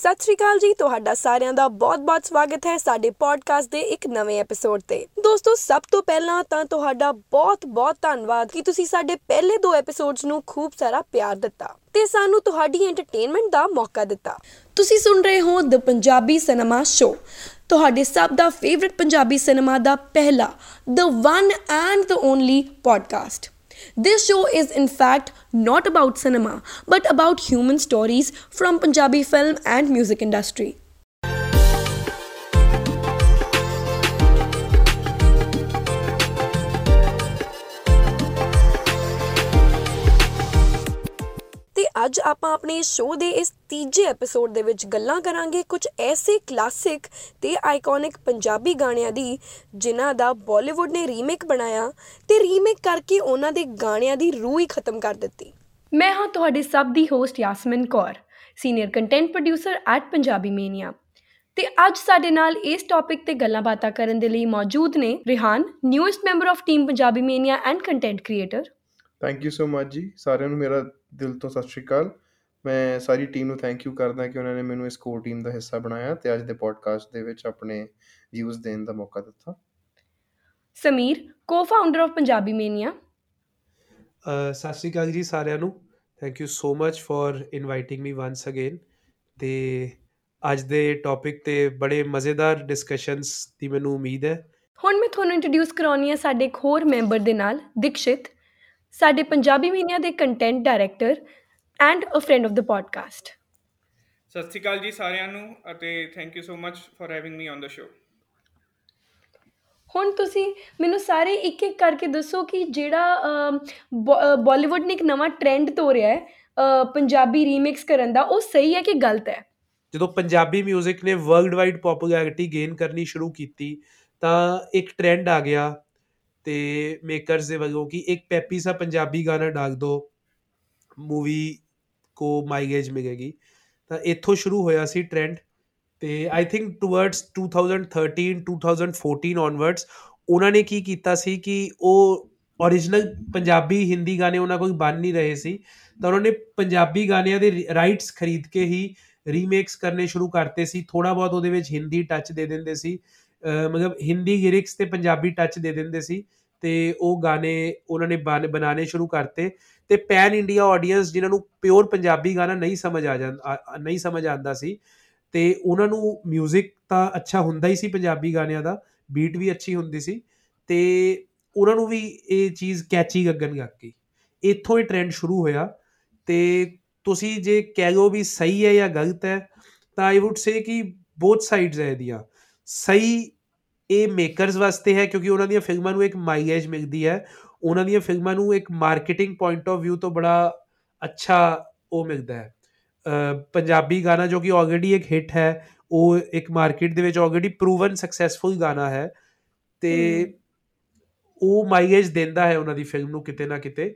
ਸਤਿ ਸ਼੍ਰੀ ਅਕਾਲ ਜੀ, ਤੁਹਾਡਾ ਸਾਰਿਆਂ ਦਾ ਬਹੁਤ-ਬਹੁਤ ਸਵਾਗਤ ਹੈ ਸਾਡੇ ਪੋਡਕਾਸਟ ਦੇ ਇੱਕ ਨਵੇਂ ਐਪੀਸੋਡ ਤੇ। ਦੋਸਤੋ, ਸਭ ਤੋਂ ਪਹਿਲਾਂ ਤਾਂ ਤੁਹਾਡਾ ਬਹੁਤ-ਬਹੁਤ ਧੰਨਵਾਦ ਕਿ ਤੁਸੀਂ ਸਾਡੇ ਪਹਿਲੇ ਦੋ ਐਪੀਸੋਡਸ ਨੂੰ ਖੂਬ ਸਾਰਾ ਪਿਆਰ ਦਿੱਤਾ ਤੇ ਸਾਨੂੰ ਤੁਹਾਡੀ ਐਂਟਰਟੇਨਮੈਂਟ ਦਾ ਮੌਕਾ ਦਿੱਤਾ। ਤੁਸੀਂ ਸੁਣ ਰਹੇ ਹੋ ਦ ਪੰਜਾਬੀ ਸਿਨੇਮਾ ਸ਼ੋ ਤੁਹਾਡੇ ਸਭ ਦਾ ਫੇਵਰਿਟ ਪੰਜਾਬੀ ਸਿਨੇਮਾ ਦਾ ਪਹਿਲਾ the one and the only podcast This show is in fact not about cinema but about human stories from Punjabi film and music industry. ਅੱਜ ਆਪਾਂ ਆਪਣੇ ਸ਼ੋਅ ਦੇ ਇਸ ਤੀਜੇ ਐਪੀਸੋਡ ਦੇ ਵਿੱਚ ਗੱਲਾਂ ਕਰਾਂਗੇ ਕੁਝ ਐਸੇ ਕਲਾਸਿਕ ਤੇ ਆਈਕੋਨਿਕ ਪੰਜਾਬੀ ਗਾਣਿਆਂ ਦੀ ਜਿਨ੍ਹਾਂ ਦਾ ਬਾਲੀਵੁੱਡ ਨੇ ਰੀਮੇਕ ਬਣਾਇਆ ਤੇ ਰੀਮੇਕ ਕਰਕੇ ਉਹਨਾਂ ਦੇ ਗਾਣਿਆਂ ਦੀ ਰੂਹ ਹੀ ਖਤਮ ਕਰ ਦਿੱਤੀ। ਮੈਂ ਹਾਂ ਤੁਹਾਡੀ ਸਭ ਦੀ host Yasmin Kaur senior content producer at Punjabi Mania. ਤੇ ਅੱਜ ਸਾਡੇ ਨਾਲ ਇਸ ਟੌਪਿਕ ਤੇ ਗੱਲਾਂ ਬਾਤਾਂ ਕਰਨ ਦੇ ਲਈ ਮੌਜੂਦ ਨੇ Rihan newest member of team Punjabi Mania and content creator thank you so much ਜੀ ਸਾਰਿਆਂ ਨੂੰ ਮੇਰਾ ਦਿਲ ਤੋਂ ਸਤਿ ਸ਼੍ਰੀ ਅਕਾਲ। ਮੈਂ ਸਾਰੀ ਟੀਮ ਨੂੰ ਥੈਂਕ ਯੂ ਕਰਦਾ ਕਿ ਉਹਨਾਂ ਨੇ ਮੈਨੂੰ ਇਸ ਕੋਰ ਟੀਮ ਦਾ ਹਿੱਸਾ ਬਣਾਇਆ ਤੇ ਅੱਜ ਦੇ ਪੋਡਕਾਸਟ ਦੇ ਵਿੱਚ ਆਪਣੇ ਵਿਊਜ਼ ਦੇਣ ਦਾ ਮੌਕਾ ਦਿੱਤਾ। Sameer cofounder of Punjabi Mania ਸਤਿ ਸ਼੍ਰੀ ਅਕਾਲ ਜੀ ਸਾਰਿਆਂ ਨੂੰ। Thank you so much for inviting me once again ਤੇ ਅੱਜ ਦੇ ਟੌਪਿਕ ਤੇ ਬੜੇ ਮਜ਼ੇਦਾਰ ਡਿਸਕਸ਼ਨਸ ਦੀ ਮੈਨੂੰ ਉਮੀਦ ਹੈ। ਹੁਣ ਮੈਂ ਤੁਹਾਨੂੰ ਇੰਟਰੋਡਿਊਸ ਕਰਾਉਣੀ ਹੈ ਸਾਡੇ ਇੱਕ ਹੋਰ ਮੈਂਬਰ ਦੇ ਨਾਲ ਦਿਕਸ਼ਿਤ ਸਾਡੇ ਪੰਜਾਬੀ ਮੀਡੀਆ ਦੇ content director and a friend of the podcast ਸਤਿ ਸ਼੍ਰੀ ਅਕਾਲ ਜੀ ਸਾਰਿਆਂ ਨੂੰ ਅਤੇ thank you so much for having me on the show ਹੁਣ ਤੁਸੀਂ ਮੈਨੂੰ ਸਾਰੇ ਇੱਕ ਇੱਕ ਕਰਕੇ ਦੱਸੋ ਕਿ ਜਿਹੜਾ ਬਾਲੀਵੁੱਡ ਨੇ ਇੱਕ ਨਵਾਂ ਟ੍ਰੈਂਡ ਤੋਂ ਰਿਹਾ ਹੈ ਪੰਜਾਬੀ ਰੀਮਿਕਸ ਕਰਨ ਦਾ ਉਹ ਸਹੀ ਹੈ ਕਿ ਗਲਤ ਹੈ? ਜਦੋਂ ਪੰਜਾਬੀ 뮤직 ਨੇ ਵਰਲਡ ਵਾਈਡ ਪਪੂਲੈਰਿਟੀ ਗੇਨ ਕਰਨੀ ਸ਼ੁਰੂ ਕੀਤੀ ਤਾਂ ਇੱਕ ਟ੍ਰੈਂਡ ਆ ਗਿਆ ਤੇ ਮੇਕਰਸ ਦੇ ਵੱਲੋਂ ਕਿ ਇੱਕ ਪੈਪੀ ਸਾ ਪੰਜਾਬੀ ਗਾਣਾ ਡਾਲ ਦੋ ਮੂਵੀ ਕੋ ਮਾਈਲੇਜ ਮਿਲੇਗੀ। ਤਾਂ ਇੱਥੋਂ ਸ਼ੁਰੂ ਹੋਇਆ ਸੀ ਟ੍ਰੈਂਡ ਤੇ ਆਈ ਥਿੰਕ ਟੁਵਰਡਸ 2013 2014 ਔਨਵਰਡਸ ਉਹਨਾਂ ਨੇ ਕੀ ਕੀਤਾ ਸੀ ਕਿ ਉਹ origignal ਪੰਜਾਬੀ ਹਿੰਦੀ ਗਾਣੇ ਉਹਨਾਂ ਕੋਲ ਬਣ ਨਹੀਂ ਰਹੇ ਸੀ। ਤਾਂ ਉਹਨਾਂ ਨੇ ਪੰਜਾਬੀ ਗਾਣਿਆਂ ਦੇ ਰਾਈਟਸ ਖਰੀਦ ਕੇ ਹੀ ਰੀਮੇਕਸ ਕਰਨੇ ਸ਼ੁਰੂ ਕਰਤੇ ਸੀ। ਥੋੜਾ ਬਹੁਤ ਉਹਦੇ ਵਿੱਚ ਹਿੰਦੀ ਟੱਚ ਦੇ ਦਿੰਦੇ ਸੀ। ਅਹ ਮਤਲਬ ਹਿੰਦੀ ਲਿਰਿਕਸ ਤੇ ਪੰਜਾਬੀ ਟੱਚ ਦੇ ਦਿੰਦੇ ਸੀ ਤੇ ਉਹ ਗਾਣੇ ਉਹਨਾਂ ਨੇ ਬਣਾਉਣੇ ਸ਼ੁਰੂ ਕਰਤੇ ਤੇ ਪੈਨ ਇੰਡੀਆ ਆਡੀਅנס ਜਿਨ੍ਹਾਂ ਨੂੰ ਪਿਓਰ ਪੰਜਾਬੀ ਗਾਣਾ ਨਹੀਂ ਸਮਝ ਆ ਜਾਂਦਾ ਨਹੀਂ ਸਮਝ ਆਂਦਾ ਸੀ ਤੇ ਉਹਨਾਂ ਨੂੰ 뮤직 ਤਾਂ ਅੱਛਾ ਹੁੰਦਾ ਹੀ ਸੀ ਪੰਜਾਬੀ ਗਾਣਿਆਂ ਦਾ ਬੀਟ ਵੀ ਅੱਛੀ ਹੁੰਦੀ ਸੀ ਤੇ ਉਹਨਾਂ ਨੂੰ ਵੀ ਇਹ ਚੀਜ਼ ਕੈਚੀ ਲੱਗਣ ਲੱਗ ਗਈ। ਇੱਥੋਂ ਹੀ ਟ੍ਰੈਂਡ ਸ਼ੁਰੂ ਹੋਇਆ ਤੇ ਤੁਸੀਂ ਜੇ ਕਹਿ ਲਓ ਵੀ ਸਹੀ ਹੈ ਜਾਂ ਗਲਤ ਹੈ ਤਾਂ ਆਈ ਊਡ ਸੇ ਕਿ ਬੋਥ ਸਾਈਡਸ ਹੈ ਇਹਦੀਆਂ। ਸਹੀ ਇਹ ਮੇਕਰਸ ਵਾਸਤੇ ਹੈ ਕਿਉਂਕਿ ਉਹਨਾਂ ਦੀਆਂ ਫਿਲਮਾਂ ਨੂੰ ਇੱਕ ਮਾਈਲੇਜ ਮਿਲਦੀ ਹੈ। ਉਹਨਾਂ ਦੀਆਂ ਫਿਲਮਾਂ ਨੂੰ ਇੱਕ ਮਾਰਕੀਟਿੰਗ ਪੁਆਇੰਟ ਆਫ View ਤੋਂ ਬੜਾ ਅੱਛਾ ਉਹ ਮਿਲਦਾ ਹੈ। ਪੰਜਾਬੀ ਗਾਣਾ ਜੋ ਕਿ ਆਲਰੇਡੀ ਇੱਕ ਹਿੱਟ ਹੈ ਉਹ ਇੱਕ ਮਾਰਕੀਟ ਦੇ ਵਿੱਚ ਆਲਰੇਡੀ ਪ੍ਰੂਵਨ ਸਕਸੈਸਫੁਲ ਗਾਣਾ ਹੈ ਤੇ ਉਹ ਮਾਈਲੇਜ ਦਿੰਦਾ ਹੈ ਉਹਨਾਂ ਦੀ ਫਿਲਮ ਨੂੰ ਕਿਤੇ ਨਾ ਕਿਤੇ।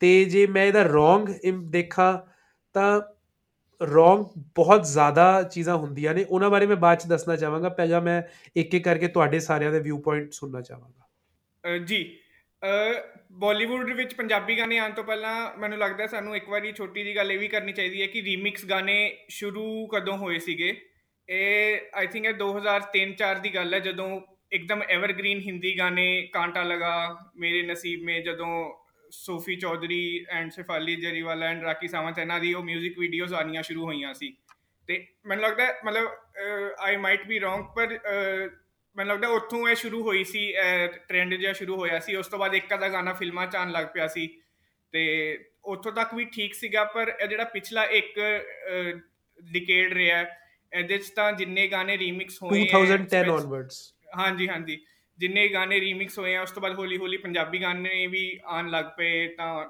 ਤੇ ਜੇ ਮੈਂ ਇਹਦਾ ਰੋਂਗ ਦੇਖਾਂ ਤਾਂ ਰੋਂਗ ਬਹੁਤ ਜ਼ਿਆਦਾ ਚੀਜ਼ਾਂ ਹੁੰਦੀਆਂ ਨੇ। ਉਹਨਾਂ ਬਾਰੇ ਮੈਂ ਬਾਅਦ ਚ ਦੱਸਣਾ ਚਾਹਾਂਗਾ। ਪਹਿਲਾਂ ਮੈਂ ਇੱਕ ਇੱਕ ਕਰਕੇ ਤੁਹਾਡੇ ਸਾਰਿਆਂ ਦੇ ਵਿਊ ਪੁਆਇੰਟ ਸੁਣਨਾ ਚਾਹਾਂਗਾ। ਅ, ਜੀ ਬਾਲੀਵੁੱਡ ਵਿੱਚ ਪੰਜਾਬੀ ਗਾਣੇ ਆਉਣ ਤੋਂ ਪਹਿਲਾਂ ਮੈਨੂੰ ਲੱਗਦਾ ਸਾਨੂੰ ਇੱਕ ਵਾਰੀ ਛੋਟੀ ਜੀ ਗੱਲ ਇਹ ਵੀ ਕਰਨੀ ਚਾਹੀਦੀ ਹੈ ਕਿ ਰੀਮਿਕਸ ਗਾਣੇ ਸ਼ੁਰੂ ਕਦੋਂ ਹੋਏ ਸੀਗੇ? ਇਹ ਆਈ ਥਿੰਕ ਇਹ 2003-4 ਦੀ ਗੱਲ ਹੈ। ਜਦੋਂ ਇੱਕਦਮ ਐਵਰਗ੍ਰੀਨ ਹਿੰਦੀ ਗਾਣੇ ਕਾਂਟਾ ਲਗਾ ਮੇਰੇ ਨਸੀਬ ਮੇ ਜਦੋਂ Sophie Chaudhary and Shefali Jariwala and Rakhi Sawant ਇਹਨਾਂ ਦੀ ਉਹ 뮤직 ਵੀਡੀਓਜ਼ ਆਣੀਆਂ ਸ਼ੁਰੂ ਹੋਈਆਂ ਸੀ। ਤੇ ਮੈਨੂੰ ਲੱਗਦਾ ਮਤਲਬ ਆਈ ਮਾਈਟ ਬੀ ਰੋਂਗ ਪਰ ਮੈਨੂੰ ਲੱਗਦਾ ਉੱਥੋਂ ਇਹ ਸ਼ੁਰੂ ਹੋਈ ਸੀ ਟ੍ਰੈਂਡ ਜਿਹਾ ਸ਼ੁਰੂ ਹੋਇਆ ਸੀ। ਉਸ ਤੋਂ ਬਾਅਦ ਇੱਕ ਅੱਧਾ ਗਾਣਾ ਫਿਲਮਾਂ ਚ ਆਉਣ ਲੱਗ ਪਿਆ ਸੀ। ਤੇ ਉੱਥੋਂ ਤੱਕ ਵੀ ਠੀਕ ਸੀਗਾ ਪਰ ਇਹ ਜਿਹੜਾ ਪਿਛਲਾ ਇੱਕ ਡਿਕੇਡ ਰਿਹਾ ਇਹਦੇ ਚ ਤਾਂ ਜਿੰਨੇ ਗਾਣੇ ਰੀਮਿਕਸ ਹੋਏ ਹੈ, 2010 spec- onwards ਹਾਂਜੀ ਹਾਂਜੀ। ਜਿੰਨੇ ਗਾਣੇ ਰੀਮਿਕਸ ਹੋਏ ਆ, ਉਸ ਤੋਂ ਬਾਅਦ ਹੌਲੀ ਹੌਲੀ ਪੰਜਾਬੀ ਗਾਣੇ ਵੀ ਆਉਣ ਲੱਗ ਪਏ ਤਾਂ